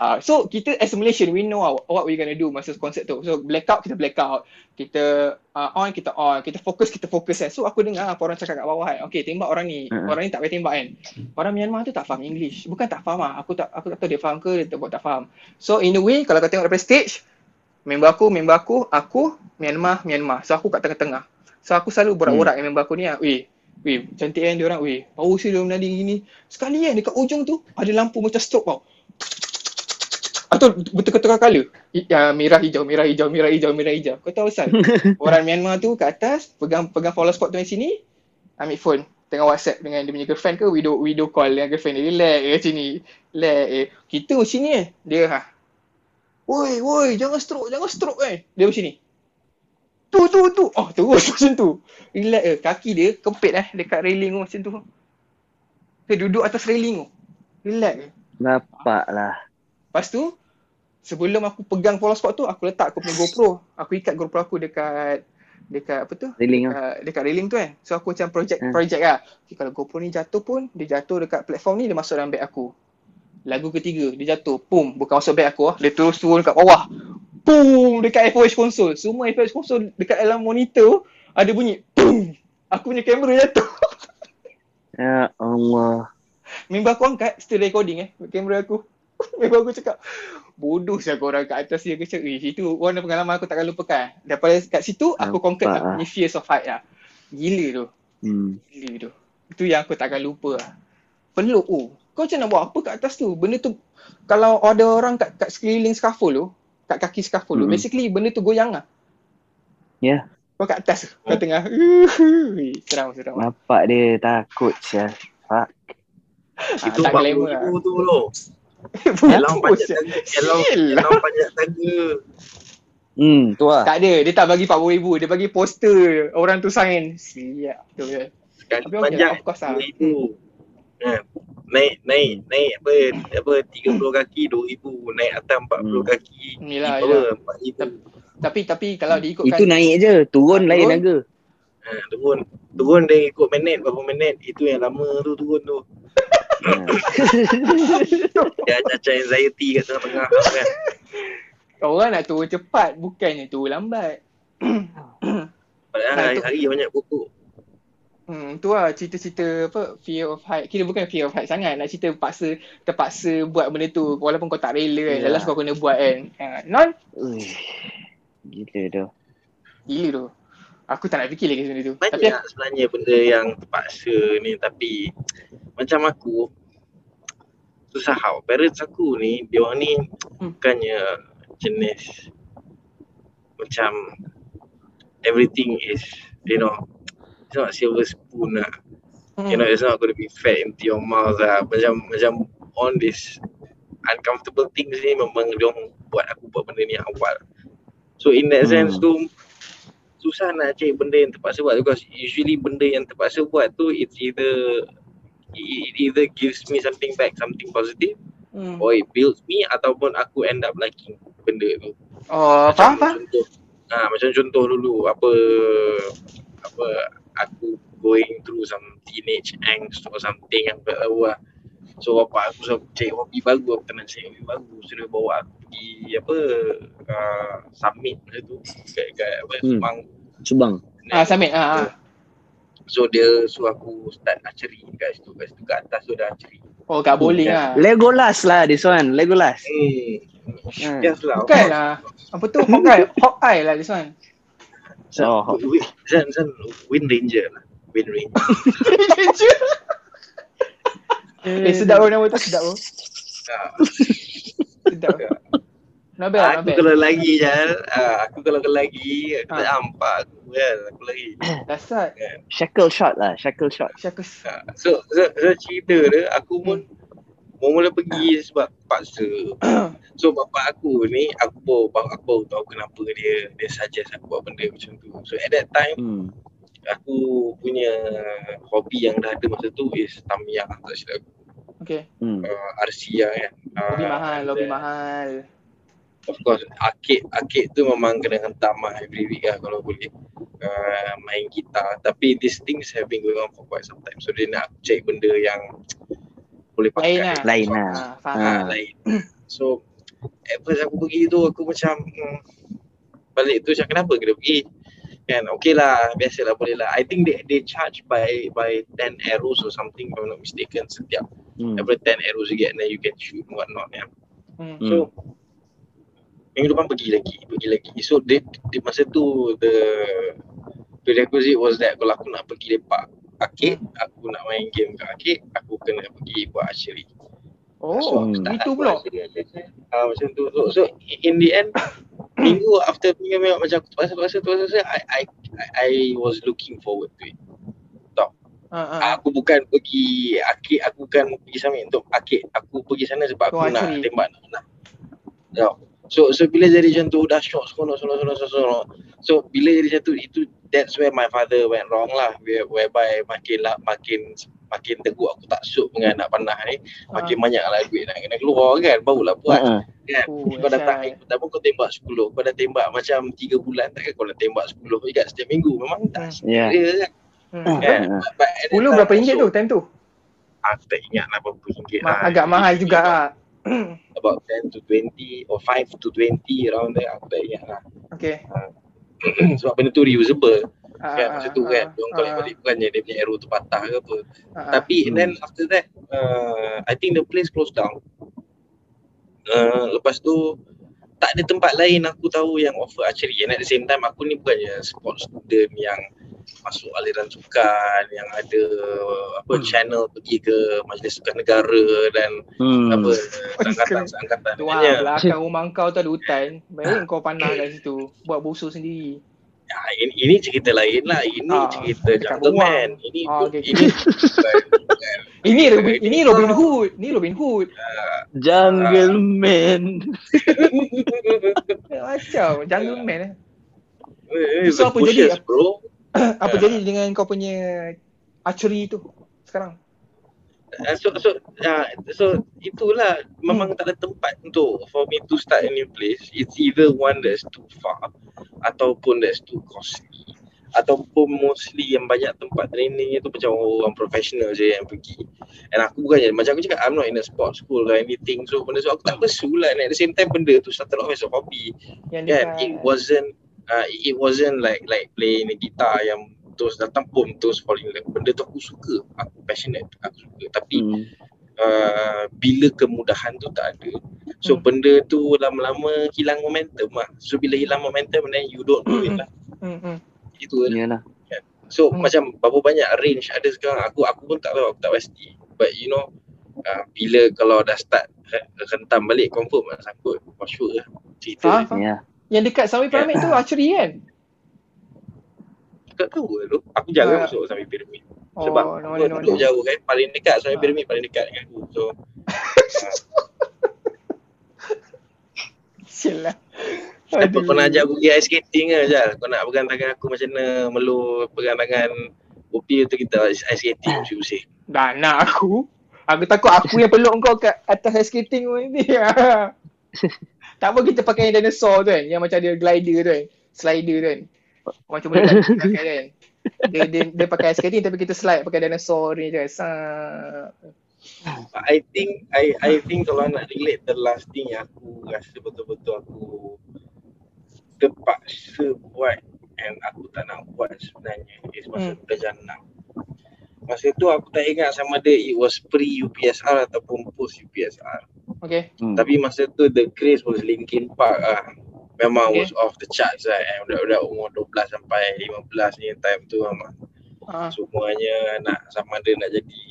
Uh, *laughs* so kita as a Malaysian we know what, what we gonna do masa konsert tu. So blackout kita blackout. Kita uh, on kita on. Kita fokus kita fokus kan. So aku dengar apa orang cakap kat bawah kan. Okay tembak orang ni. Uh-huh. Orang ni tak boleh tembak kan. Orang Myanmar tu tak faham English. Bukan tak faham lah. Aku tak aku tak tahu dia faham ke dia tak, tak faham. So in a way kalau kau tengok daripada stage member aku, member aku, aku Myanmar, Myanmar. So aku kat tengah-tengah. So aku selalu borak-borak hmm. dengan member aku ni lah. Weh, weh cantik kan dia orang. Weh, power sih dia menadi gini. Sekali kan dekat ujung tu ada lampu macam stroke tau. Atau betul-betul kala. Ya, merah hijau, merah hijau, merah hijau, merah hijau. Kau tahu asal? *laughs* Orang Myanmar tu kat atas, pegang pegang follow spot tu di sini, ambil phone, tengah WhatsApp dengan dia punya girlfriend ke, video video call dengan girlfriend dia. Relax kat sini. Relax eh. Kita macam ni eh. Dia ha. Woi, woi, jangan stroke, jangan stroke eh. Dia macam ni. Tu, tu, tu. Oh, terus *laughs* macam tu. Relax eh. Kaki dia kempit eh dekat railing tu macam tu. Dia duduk atas railing tu. Relax eh. Nampak lah. Lepas tu, sebelum aku pegang follow spot tu aku letak aku punya GoPro aku ikat GoPro aku dekat dekat apa tu railing dekat, lah. dekat railing tu kan so aku macam project hmm. project lah okay, kalau GoPro ni jatuh pun dia jatuh dekat platform ni dia masuk dalam bag aku lagu ketiga dia jatuh pum bukan masuk bag aku lah. dia terus turun dekat bawah pum dekat FOH console semua FOH console dekat dalam monitor ada bunyi pum aku punya kamera jatuh *laughs* ya Allah Member aku angkat still recording eh kamera aku *laughs* Memang aku cakap bodoh saya orang kat atas dia kecil. Eh, itu one pengalaman aku takkan lupakan. Daripada kat situ aku conquer lah. Ni fears of height lah. Gila tu. Hmm. Gila tu. Itu yang aku takkan lupa lah. Peluk oh. Kau macam nak buat apa kat atas tu? Benda tu kalau ada orang kat, kat sekeliling scaffold tu, kat kaki scaffold hmm. tu, basically benda tu goyang lah. Ya. Yeah. Kau kat atas tu, kau tengah. seram, seram. Nampak dia takut je. Fuck. Itu ah, tak glamour lah. tu loh. Elang *laughs* pajak tangga. Elang pajak tangga. Hmm, tu lah. Tak ada. Dia tak bagi RM40,000. Dia bagi poster orang tu sign. Siap. Tu je. Sekali Tapi pajak okay, of course lah. RM2,000. Ha, naik, naik, naik apa, apa 30 kaki RM2,000. Naik atas 40 hmm. kaki. Inilah, inilah. Tapi, tapi kalau diikutkan. Itu naik je. Turun lain harga. Ha, turun. Turun dia ikut minit, berapa minit. Itu yang lama tu turun tu. *laughs* Dia cacat anxiety kat tengah-tengah kan. Orang nak turun cepat bukannya turun lambat. Padahal *coughs* hari-hari banyak buku. Hmm, tu lah cerita-cerita apa fear of height. Kira bukan fear of height sangat. Nak cerita paksa, terpaksa buat benda tu walaupun kau tak rela kan. Yeah. Last kau kena buat kan. Ha, non? Ui, gila tu. Gila tu. Aku tak nak fikir lagi benda tu. Banyak tapi aku... sebenarnya benda yang terpaksa ni tapi macam aku susah how. Parents aku ni, dia orang ni hmm. bukannya jenis macam everything is you know it's not silver spoon lah. Mm. You know, it's not going to be fed into your mouth lah. Macam, macam on this uncomfortable things ni memang dia buat aku buat benda ni awal. So in that mm. sense tu, susah nak cari benda yang terpaksa buat because usually benda yang terpaksa buat tu it's either it either gives me something back, something positive mm. or it builds me ataupun aku end up liking benda tu. Oh, macam apa? Contoh, ha, macam contoh dulu apa apa aku going through some teenage angst or something yang tak tahu lah. So apa aku suruh cari hobi baru, aku tak nak cari hobi baru. Suruh bawa aku pergi apa, uh, summit macam tu. Kat, kat apa, hmm. Subang. Subang. Ah, summit. Ah, ah. So dia suruh aku start archery kat situ, kat situ, kat atas tu dah archery. Oh, kat bowling hmm. lah. Legolas lah this one, Legolas. Hmm. hmm. Yes lah. Bukan lah. Apa tu? Hawkeye. Hawkeye lah this one. So, oh. Zan, Zan, Wind Ranger lah. Wind Ranger. *laughs* Ranger? eh, sedap pun nama tu, sedap pun. sedap. Not bad, aku kalau lagi Jal, uh, aku kalau lagi, aku tak nampak aku kan, aku lagi. *coughs* Dasar. Yeah. Shackle shot lah, shackle shot. Shackle shot. Uh, so, so, so, cerita dia, aku pun hmm mula pergi sebab paksa. *coughs* so bapak aku ni aku pun bapak aku baru tahu kenapa dia dia suggest aku buat benda macam tu. So at that time hmm. aku punya hobi yang dah ada masa tu is Tamiya tak silap aku. Okay. Hmm. Uh, Arsia kan. Hobi uh, mahal, hobi mahal. Of course, arcade, arcade tu memang kena hentam lah every week lah kalau boleh uh, main gitar. Tapi these things have been going on for quite some time. So dia nak check benda yang boleh pakai lain lah, lain lah. Ha, ha, lain. so at first aku pergi tu aku macam hmm, balik tu macam kenapa kena pergi kan okay lah biasalah boleh lah I think they they charge by by 10 arrows or something if I'm not mistaken setiap hmm. every 10 arrows you get and then you can shoot what not ya. Hmm. So minggu depan pergi lagi pergi lagi so they, they, masa tu the prerequisite was that kalau aku nak pergi lepak arcade, aku nak main game kat arcade, aku kena pergi buat archery. Oh, so, itu pula. Uh, macam tu. So, so, in the end, minggu after minggu minggu macam aku terpaksa, terpaksa, terpaksa, I, I, I was looking forward to it. Tak. Uh, uh. Aku bukan pergi arcade, aku bukan pergi sana untuk arcade. Aku pergi sana sebab aku nak tembak nak menang. So, so bila jadi macam tu, dah shock, seronok, seronok, seronok, seronok. So, bila jadi macam tu, itu that's where my father went wrong lah where, whereby makin lah makin makin teguh aku tak suit dengan anak panah ni makin uh. banyak lah duit nak kena keluar kan barulah buat uh-huh. kan oh, kau datang yes. pertama kau tembak 10 kau dah tembak macam 3 bulan takkan kau nak tembak 10 juga setiap minggu memang tak yeah. kan hmm. kan uh-huh. Ulu berapa ringgit tu time tu? Aku tak ingat lah berapa ringgit Ma- lah. Agak mahal juga lah. *clears throat* About 10 to 20 or 5 to 20 around there aku tak ingat lah. Okay. Uh, *clears throat* sebab benda tu reusable uh, kan masa tu uh, kan uh, balik balik bukannya dia punya arrow tu patah ke apa uh, tapi uh, then after that uh, I think the place closed down uh, lepas tu tak ada tempat lain aku tahu yang offer archery. And at the same time aku ni bukannya sport student yang masuk aliran sukan yang ada apa hmm. channel pergi ke majlis sukan negara dan hmm. apa angkatan angkatan Wah, belakang rumah kau tu ada hutan. Baik kau panah kat situ. Buat busuk sendiri. Ya, ini, ini cerita lain lah. Ini ah, cerita jungle man. Ini ah, okay. ini ini Robin, ini Robin Hood. Ini Robin Hood. Jungle uh, man. *laughs* Macam jungle man eh. So *coughs* apa jadi. bro. Apa jadi dengan kau punya archery tu sekarang? Uh, so so uh, so itulah. Memang hmm. tak ada tempat untuk for me to start a new place. It's either one that's too far ataupun that's too costly ataupun mostly yang banyak tempat training itu macam orang professional je yang pergi and aku bukannya macam aku cakap I'm not in a sports school or anything so benda so aku tak pursue lah and at the same time benda tu started off as a hobby and yeah, it wasn't uh, it wasn't like like playing a guitar yang terus datang pun terus fall in love. Benda tu aku suka, aku passionate, aku suka. Tapi hmm. uh, bila kemudahan tu tak ada, so hmm. benda tu lama-lama hilang momentum lah. So bila hilang momentum, then you don't do it lah. Hmm. hmm. Itu lah. Yeah. So hmm. macam berapa banyak range ada sekarang, aku aku pun tak tahu, aku tak pasti. But you know, uh, bila kalau dah start rentam balik, confirm lah sangkut. For sure lah. Cerita. Ha? Yeah. Yang dekat Sawi Pyramid tu *laughs* archery kan? Tak tahu ke tu. Aku jarang uh, masuk Sawi Pyramid. Oh, Sebab no, aku no, duduk no. jauh kan. Paling dekat Sawi uh. Pyramid paling dekat dengan aku. So. *laughs* Sial lah. Siapa pernah ajak aku pergi ice skating ke Jal? Kau nak pegang tangan aku macam mana melu pegang tangan Upi tu kita ice skating usik-usik. Dah nak aku. Aku takut aku yang peluk kau kat atas ice skating ni. *laughs* Tak apa kita pakai yang dinosaur tu kan Yang macam ada glider tu kan Slider tu kan Macam boleh pakai kan dia, dia, dia pakai skating tapi kita slide pakai dinosaur ni je I think I I think kalau nak relate the last thing yang aku rasa betul-betul aku terpaksa buat and aku tak nak buat sebenarnya is masa hmm. darjah 6. Masa tu aku tak ingat sama ada it was pre UPSR ataupun post UPSR. Okay. Hmm. Tapi masa tu the craze was Linkin Park lah. Memang okay. was off the charts lah. Eh. Udah-udah umur 12 sampai 15 ni time tu memang. Uh. Semuanya nak sama ada nak jadi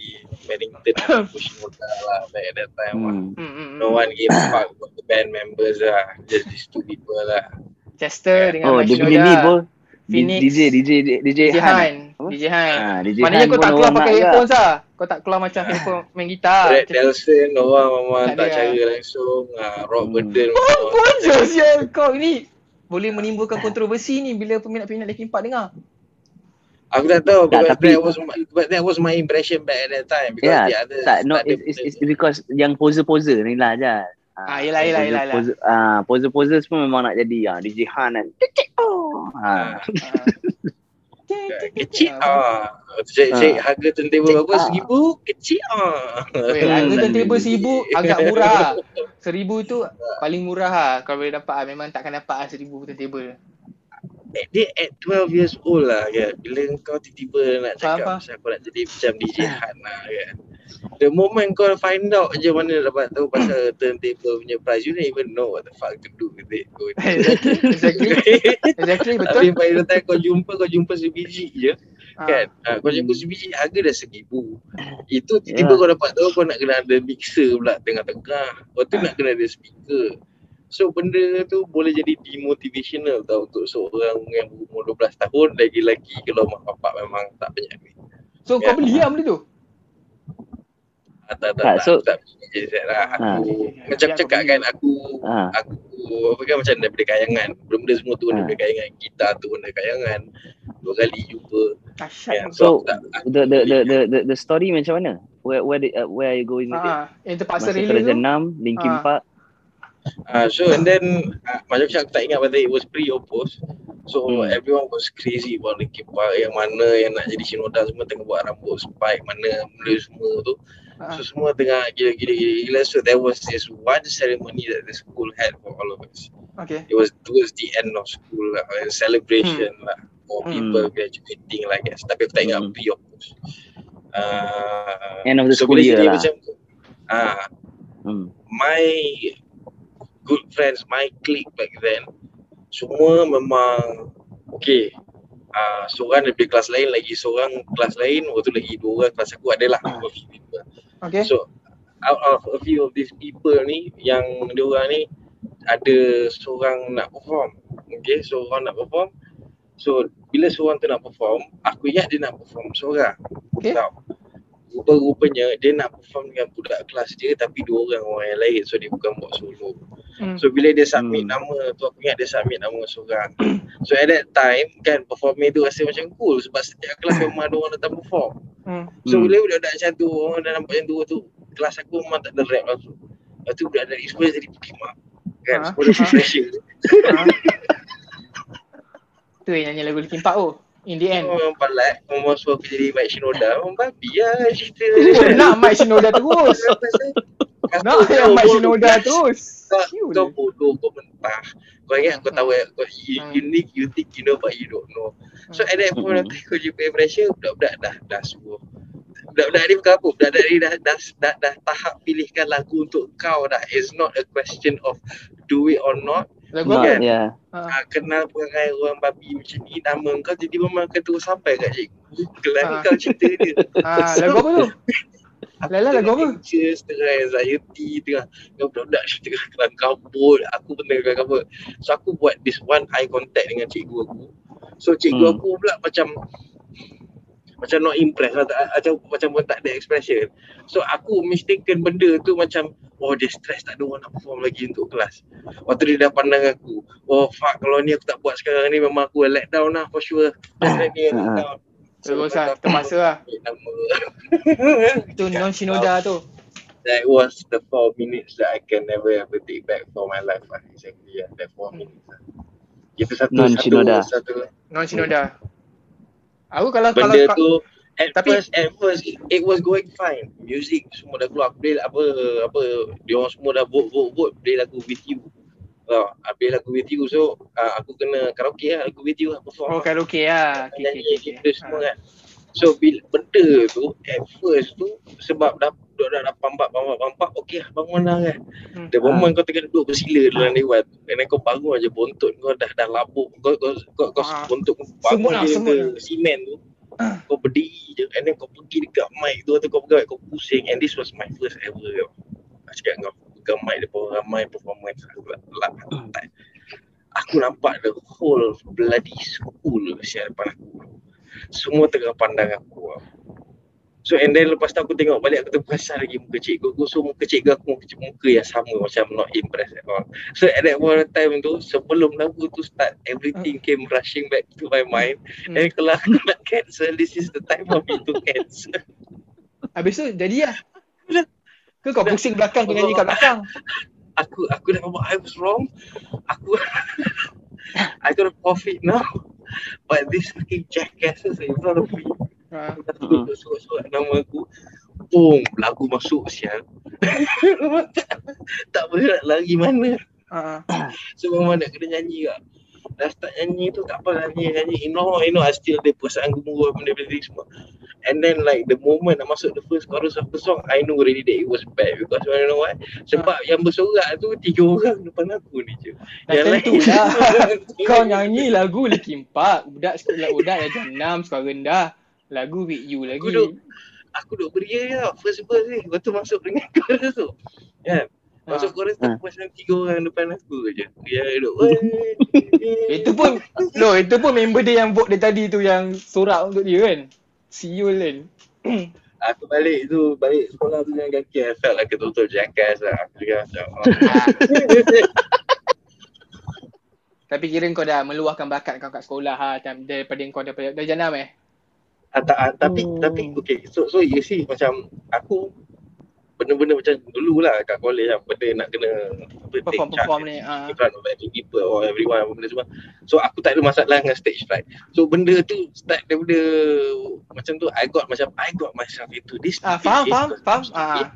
Paddington lah, *coughs* push moda lah back at that time lah. hmm. lah. No one gave a fuck about the band members lah. Just these two people lah. Chester yeah. dengan Oh, dia punya ni pun. Phoenix. DJ, DJ, DJ, DJ, DJ Han. Han. DJ Han. Ha, DJ Maknanya Han kau tak keluar pakai earphone sah. Kau tak keluar macam *laughs* handphone main gitar. Red Nelson, orang memang tak, tak cara langsung. Ha, rock hmm. burden. Mampun je sial kau ni. Boleh menimbulkan kontroversi ni bila peminat-peminat Linkin Park dengar. Aku tak tahu tak, tapi, that was my, but that was my impression back at that time because yeah, the other tak, no, it's, it's, it's, because yang poser-poser ni lah je. Ah, yelah, yelah, yelah. Pose, ah, pose-pose semua memang nak jadi ah, DJ Han kan. Ah. kecil ah. Cik, cik harga turntable berapa? Seribu? Kecil ah. harga turntable seribu agak murah. Seribu tu *laughs* paling murah lah. Kalau boleh dapat ah. Memang takkan dapat ah seribu turntable. At, dia at 12 years old lah kan. Bila kau tiba-tiba nak cakap pasal aku nak jadi macam DJ Han lah kan the moment kau find out je mana dapat tahu pasal *coughs* turntable punya price you don't even know what the fuck to do with it. *laughs* Exactly exactly. Betul. Tapi by the time kau jumpa kau jumpa sebiji je ha. kan? Ha, kau jumpa sebiji harga dah seribu. *coughs* Itu tiba-tiba yeah. kau dapat tahu kau nak kena ada mixer pula tengah-tengah. Kau tu ha. nak kena ada speaker So benda tu boleh jadi demotivational tau untuk seorang yang berumur 12 tahun lagi-lagi kalau mak bapak memang tak banyak ni. So yeah. kau beli lah benda tu? tak tak tak, so, tak, tak lah. aku ha. macam cakap kan aku ha. aku apa kan macam daripada kayangan benda semua tu ha. daripada kayangan kita tu benda kayangan dua kali jumpa yeah, so, so tak, the, the, the, the, the, the story macam mana where where the, uh, where are you going with ha. it yang terpaksa release tu enam Linkin ha. Park Uh, so and then uh, macam aku tak ingat whether it was pre or post So hmm. everyone was crazy about Linkin Park Yang mana yang nak jadi Shinoda semua tengah buat rambut spike Mana benda semua tu Uh-huh. So semua tengah gila-gila So there was this one ceremony that the school had for all of us. Okay. It was towards the end of school lah. A celebration hmm. lah. For hmm. people graduating like that. Tapi aku tak ingat hmm. of course. Uh, end of the so school year lah. Macam, uh, hmm. My good friends, my clique back then. Semua memang okay. Uh, seorang daripada kelas lain lagi seorang kelas lain waktu lagi dua orang kelas aku adalah uh. Okay. So out of a few of these people ni yang dia orang ni ada seorang nak perform. Okay, so orang nak perform. So bila seorang tu nak perform, aku ingat dia nak perform seorang. Okay. Tahu. Rupa-rupanya dia nak perform dengan budak kelas dia tapi dua orang orang yang lain so dia bukan buat solo. Hmm. So bila dia submit hmm. nama tu aku ingat dia submit nama seorang. *clears throat* so at that time kan performing tu rasa macam cool sebab setiap kelas *clears throat* memang ada orang datang perform. Hmm. So hmm. bila budak-budak macam tu orang dah nampak macam tu tu kelas aku memang tak ada rap langsung. Lepas tu budak dari semua jadi Pokemon. Kan ha? semua dah *laughs* pressure. Ha? tu yang nyanyi lagu Linkin Park tu. In the end. Memang palat. Memang suruh aku jadi Mike Shinoda. *laughs* Memang babi lah cerita. Oh, nak Mike Shinoda terus. *laughs* Nak yang Mike Shinoda terus. Kau bodoh, kau mentah. Kau ingat kau tahu hmm. kau unique, you think you know but you don't know. So at that point nanti kau jumpa pressure, budak-budak dah dah semua. Budak-budak ni bukan apa, budak-budak ni dah, dah, dah, dah, tahap pilihkan lagu untuk kau dah. It's not a question of do it or not. Lagu apa? Kan? Yeah. Ha. kenal perangai orang babi macam ni, nama kau jadi memang akan terus sampai kat cikgu. Kelas ha. kau cerita dia. *laughs* Ha, lagu apa tu? *laughs* Lala lagu apa? Anxious, tengah anxiety, tengah dengan budak-budak tengah kelam kabut. Aku pun tengah kabut. So aku buat this one eye contact dengan cikgu aku. So cikgu hmm. aku pula macam macam not impressed lah, macam, macam pun tak ada expression. So aku mistaken benda tu macam oh dia stress tak ada orang nak perform lagi untuk kelas. Waktu dia dah pandang aku, oh fuck kalau ni aku tak buat sekarang ni memang aku let down lah for sure. Definitely let down. Terus lah, terpaksa lah. *laughs* Itu non Shinoda tu. That was the four minutes that I can never ever take back for my life lah. Exactly yeah, that four minutes lah. Itu satu, non Shinoda. Satu, satu, non Shinoda. Aku kalau Benda kalau tu, at tapi, first, at first, it, was going fine. Music semua dah keluar. Play apa, apa, dia orang semua dah vote, vote, vote. Play lagu with you. Oh, habis lagu with you so uh, aku kena karaoke lah lagu with you lah perform. Oh karaoke lah. Okay, okay, okay, okay. semua ha. kan. So bila benda tu at first tu sebab dah dah dah, dah pampak pampak pampak okey lah bangun lah kan. Hmm. The moment ha. kau tengah duduk bersila dalam dewan and then kau bangun aja bontot kau dah dah labuk kau kau kau, kau ha. bontot kau bangun je ke simen tu. Ha. Kau berdiri je and then kau pergi dekat mic tu atau kau pegang kau pusing and this was my first ever tau. Aku cakap kau bukan mic depan ramai performance aku lah, lah, lah. aku nampak the whole bloody school siap depan aku semua tengah pandang aku so and then lepas tu aku tengok balik aku terperasan lagi muka cikgu aku so muka cikgu aku muka, muka yang sama macam not impressed at all so at that point of time tu sebelum lagu tu start everything hmm. came rushing back to my mind hmm. and kalau aku nak cancel this is the time for me to cancel habis tu jadi lah ke kau pusing belakang kau nyanyi kat belakang? Aku aku dah buat I was wrong. Aku *laughs* I got a profit now. But this fucking jackasses in front of me. Ha. Surat-surat nama aku. Boom, lagu masuk sial. *laughs* tak boleh nak lari mana. Ha. So memang nak kena nyanyi kak dah start nyanyi tu tak apa nyanyi nyanyi. You know you know I still ada perasaan gemuruh benda-benda semua. And then like the moment nak masuk the first chorus of the song I know already that it was bad because you know why sebab uh. yang bersorak tu tiga orang depan aku ni je yang lain lah. *laughs* kau nyanyi lagu Linkin Park budak sekolah budak yang jam 6 sekolah rendah. Lagu with you lagi. Aku duk aku duk beria je first verse ni. Lepas tu masuk dengan *laughs* chorus tu. Kan yeah. Masuk chorus tu ha. macam tiga orang depan aku je. Dia duduk. *laughs* itu pun no, itu pun member dia yang vote dia tadi tu yang sorak untuk dia kan. Siul kan. aku balik tu, balik sekolah tu dengan kaki I felt like a total jackass lah. Aku juga *laughs* macam. Tapi kira kau dah meluahkan bakat kau kat sekolah ha, daripada kau daripada dari jenam eh? Ah, tak, ah, tapi, oh. tapi, okay. So, so you see macam aku benda-benda macam dulu lah kat college lah benda nak kena apa, perform perform ni uh. in front of people or everyone benda semua so aku tak ada masalah dengan stage fright so benda tu start daripada macam tu I got macam I got myself into this ah, faham faham faham ah.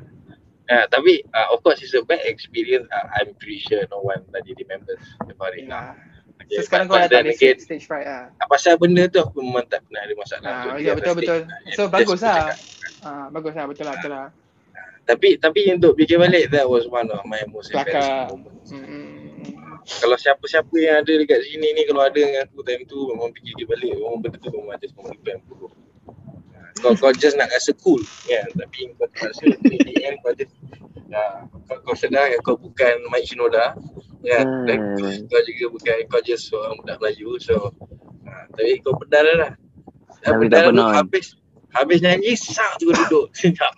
Uh, tapi uh, of course it's a bad experience uh, I'm pretty sure no one tadi remembers about it lah. Okay, so sekarang kau dah tak ada again, stage fright lah. Pasal benda tu aku memang tak pernah ada masalah. Ah, ya, betul betul. So bagus lah. Ah, bagus lah betul lah betul lah tapi tapi untuk fikir balik that was one of my most embarrassing moments. Hmm. Kalau siapa-siapa yang ada dekat sini ni kalau ada dengan aku time tu memang fikir balik memang betul memang just memang ipan buruk. Kau kau just nak rasa cool kan tapi kau tak rasa the end kau just ya, kau, kau sedar yang kau bukan Mike Shinoda ya hmm. dan kau juga bukan kau just seorang budak Melayu so uh, tapi kau pedal lah. Tapi tak pernah. Habis, Habis nyanyi, sak tu duduk. *laughs* Senyap.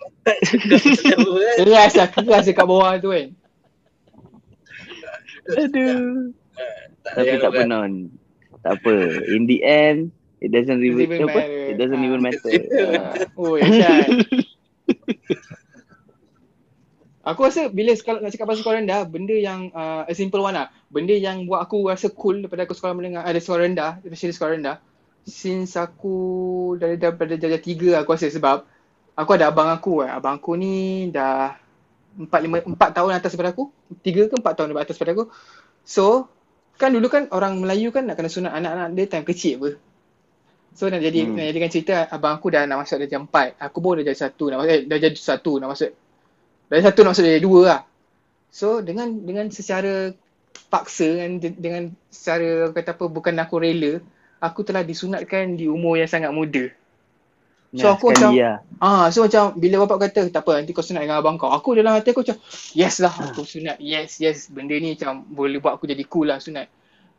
Keras lah, keras dekat bawah tu kan. Aduh. Tapi tak pernah. Tak apa. In the end, it doesn't even, even apa? matter. It doesn't even matter. *laughs* Oh, ya Aku rasa bila sekolah, nak cakap pasal sekolah rendah, benda yang uh, a simple one lah. Benda yang buat aku rasa cool daripada aku sekolah menengah, ada sekolah rendah, especially sekolah rendah since aku dari daripada darjah tiga aku rasa sebab aku ada abang aku eh. Abang aku ni dah empat lima empat tahun atas daripada aku. Tiga ke empat tahun atas daripada aku. So kan dulu kan orang Melayu kan nak kena sunat anak-anak dia time kecil apa. So nak jadi hmm. nak jadikan cerita abang aku dah nak masuk darjah empat. Aku pun dah jadi satu nak masuk eh, dah jadi satu nak masuk. Dah satu nak masuk jadi dua lah. So dengan dengan secara paksa kan dengan secara kata apa bukan aku rela aku telah disunatkan di umur yang sangat muda So ya, aku macam ya. ah so macam bila bapak kata tak apa nanti kau sunat dengan abang kau. Aku dalam hati aku macam yes lah aku sunat. Yes yes benda ni macam boleh buat aku jadi cool lah sunat.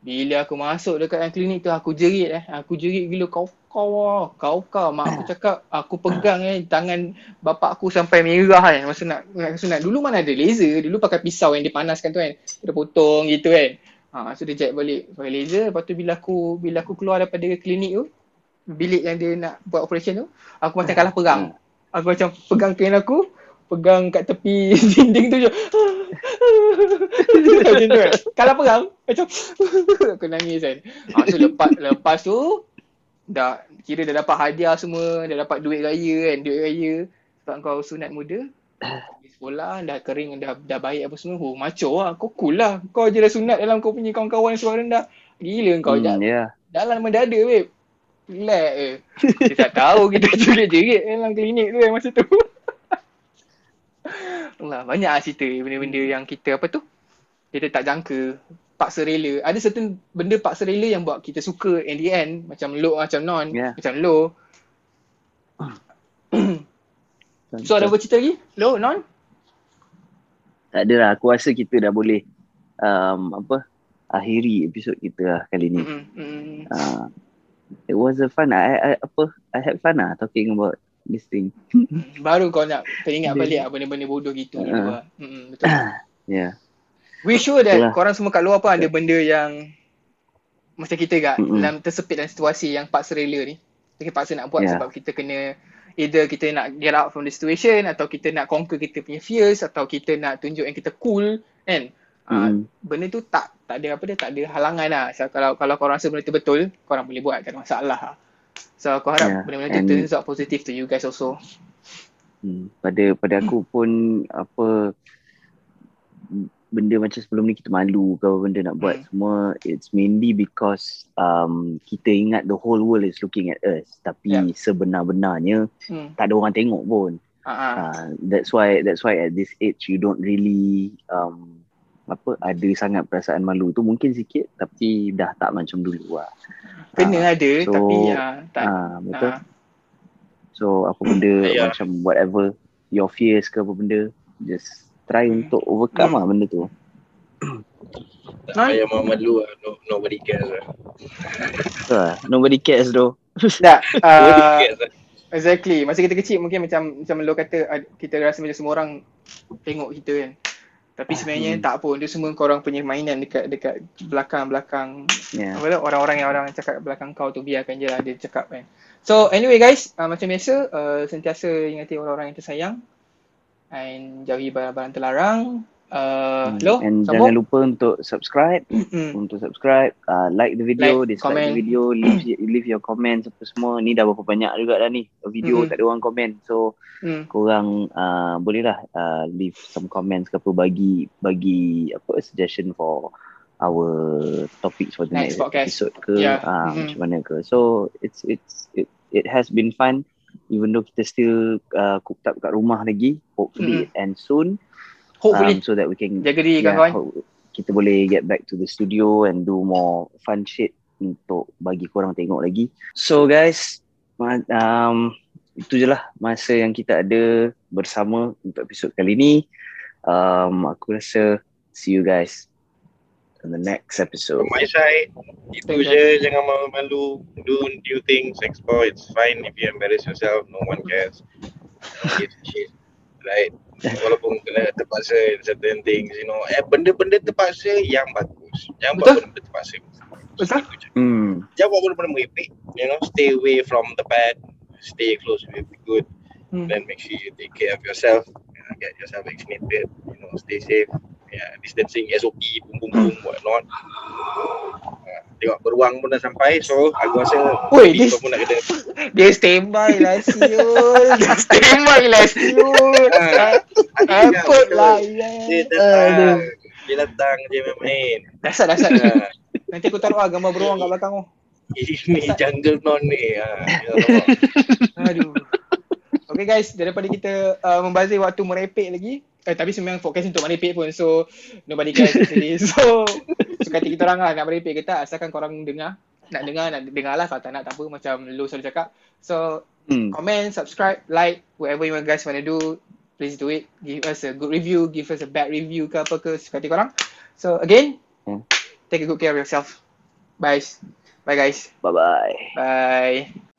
Bila aku masuk dekat yang klinik tu aku jerit eh. Aku jerit gila kau kau. Kau kau mak aku cakap aku pegang eh tangan bapak aku sampai merah kan masa nak, nak sunat. Dulu mana ada laser. Dulu pakai pisau yang dipanaskan tu kan. Dia potong gitu kan. Ha, so dia jet balik pakai laser. Lepas tu bila aku bila aku keluar daripada klinik tu bilik yang dia nak buat operation tu aku macam kalah perang hmm. aku macam pegang kain aku pegang kat tepi *laughs* dinding tu je *laughs* macam tu kan kalah perang macam *laughs* aku nangis kan. Ha, so lepas, lepas tu dah kira dah dapat hadiah semua dah dapat duit raya kan. Duit raya. Sebab kau sunat muda *coughs* sekolah dah kering dah dah baik apa semua oh maco lah kau cool lah kau je dah sunat dalam kau punya kawan-kawan suara rendah gila kau hmm, je yeah. dalam mendada babe Relax je. *laughs* Dia tak tahu kita jerit-jerit dalam klinik tu yang masa tu. Allah, *laughs* banyak lah cerita benda-benda yang kita apa tu. Kita tak jangka. Paksa rela. Ada certain benda paksa rela yang buat kita suka in the end. Macam low, macam non. Yeah. Macam low. *coughs* so ada apa cerita lagi? Low, non? Tak ada lah. Aku rasa kita dah boleh um, apa akhiri episod kita lah kali ni. Mm-hmm. Uh, it was a fun. I, I apa? I had fun lah talking about this thing. Baru kau nak teringat balik apa benda-benda bodoh gitu uh, dulu lah. Betul. *coughs* yeah. We sure that Itulah. korang semua kat luar pun ada benda yang macam kita gak mm-hmm. dalam tersepit dalam situasi yang paksa rela ni. Kita paksa nak buat yeah. sebab kita kena either kita nak get out from the situation atau kita nak conquer kita punya fears atau kita nak tunjuk yang kita cool kan. Mm. benda tu tak tak ada apa dia tak ada halangan lah. So, kalau kalau kau rasa benda tu betul, kau orang boleh buat tak ada masalah. Lah. So aku harap yeah. benda-benda tu turns out positive to you guys also. Hmm. Pada pada aku pun apa benda macam sebelum ni kita malu kalau benda nak buat hmm. semua it's mainly because um, kita ingat the whole world is looking at us tapi yeah. sebenar-benarnya hmm. tak ada orang tengok pun uh-huh. uh, that's why that's why at this age you don't really um, apa ada sangat perasaan malu tu mungkin sikit tapi dah tak macam dulu lah. Kena uh, ada so, tapi ya tak. Uh, betul. Uh. So apa benda *coughs* yeah. macam whatever your fears ke apa benda just try hmm. untuk overcome hmm. lah benda tu. Tak payah malu lah. No, nobody cares lah. Uh, nobody cares though. Tak. *laughs* Uh, exactly. Masa kita kecil mungkin macam macam lo kata kita rasa macam semua orang tengok kita kan. Tapi sebenarnya hmm. tak pun dia semua kau orang punya mainan dekat dekat belakang-belakang yeah. apa orang-orang yang orang cakap belakang kau tu biarkan je lah dia cakap kan. So anyway guys, uh, macam biasa uh, sentiasa ingati orang-orang yang tersayang and jauhi barang-barang terlarang. Uh, hmm. lo, and sambung. jangan lupa untuk subscribe untuk subscribe uh, like the video like, dislike comment. the video leave leave your comments apa semua ni dah berapa banyak juga dah ni video hmm. tak ada orang komen so hmm. korang uh, bolehlah uh, leave some comments ke apa bagi bagi apa suggestion for our topics for the next, next episode ke yeah. uh, mm-hmm. macam mana ke so it's it's it it has been fun even though kita still uh, cooked up kat rumah lagi hopefully mm-hmm. and soon Hopefully. Um, so that we can jaga diri yeah, kawan-kawan. Kita boleh get back to the studio and do more fun shit untuk bagi korang tengok lagi. So guys, um, itu je lah masa yang kita ada bersama untuk episod kali ni. Um, aku rasa see you guys in the next episode. From my side, itu je. Jangan malu-malu. Do new things, explore. It's fine if you embarrass yourself. No one cares. It's shit. Right? walaupun kena terpaksa in certain things you know eh benda-benda terpaksa yang bagus jangan buat benda terpaksa betul hmm jangan buat benda-benda merepek you know stay away from the bad stay close with the good hmm. then make sure you take care of yourself you know, get yourself vaccinated you know stay safe yeah distancing SOP boom boom boom what not uh, tengok beruang pun dah sampai so aku rasa Oi, dia, pun nak kena *laughs* dia standby lah siul. *laughs* Dia standby lah siul. *laughs* Airport lah dia datang dia datang je main-main. Dasar dasar. Nanti aku taruh lah gambar beruang kat belakang tu. Ini jungle non ni. Ha. aduh. Okay guys, daripada kita uh, membazir waktu merepek lagi Eh tapi sebenarnya fokus untuk merepek pun So nobody cares actually. *laughs* So suka hati kita orang lah nak merepek ke tak asalkan korang dengar. Nak dengar nak dengar lah. Kalau tak nak tak apa macam lu selalu cakap. So hmm. comment subscribe like whatever you guys want to do please do it. Give us a good review give us a bad review ke apa ke suka hati korang. So again hmm. take a good care of yourself. Bye. Bye guys. Bye bye bye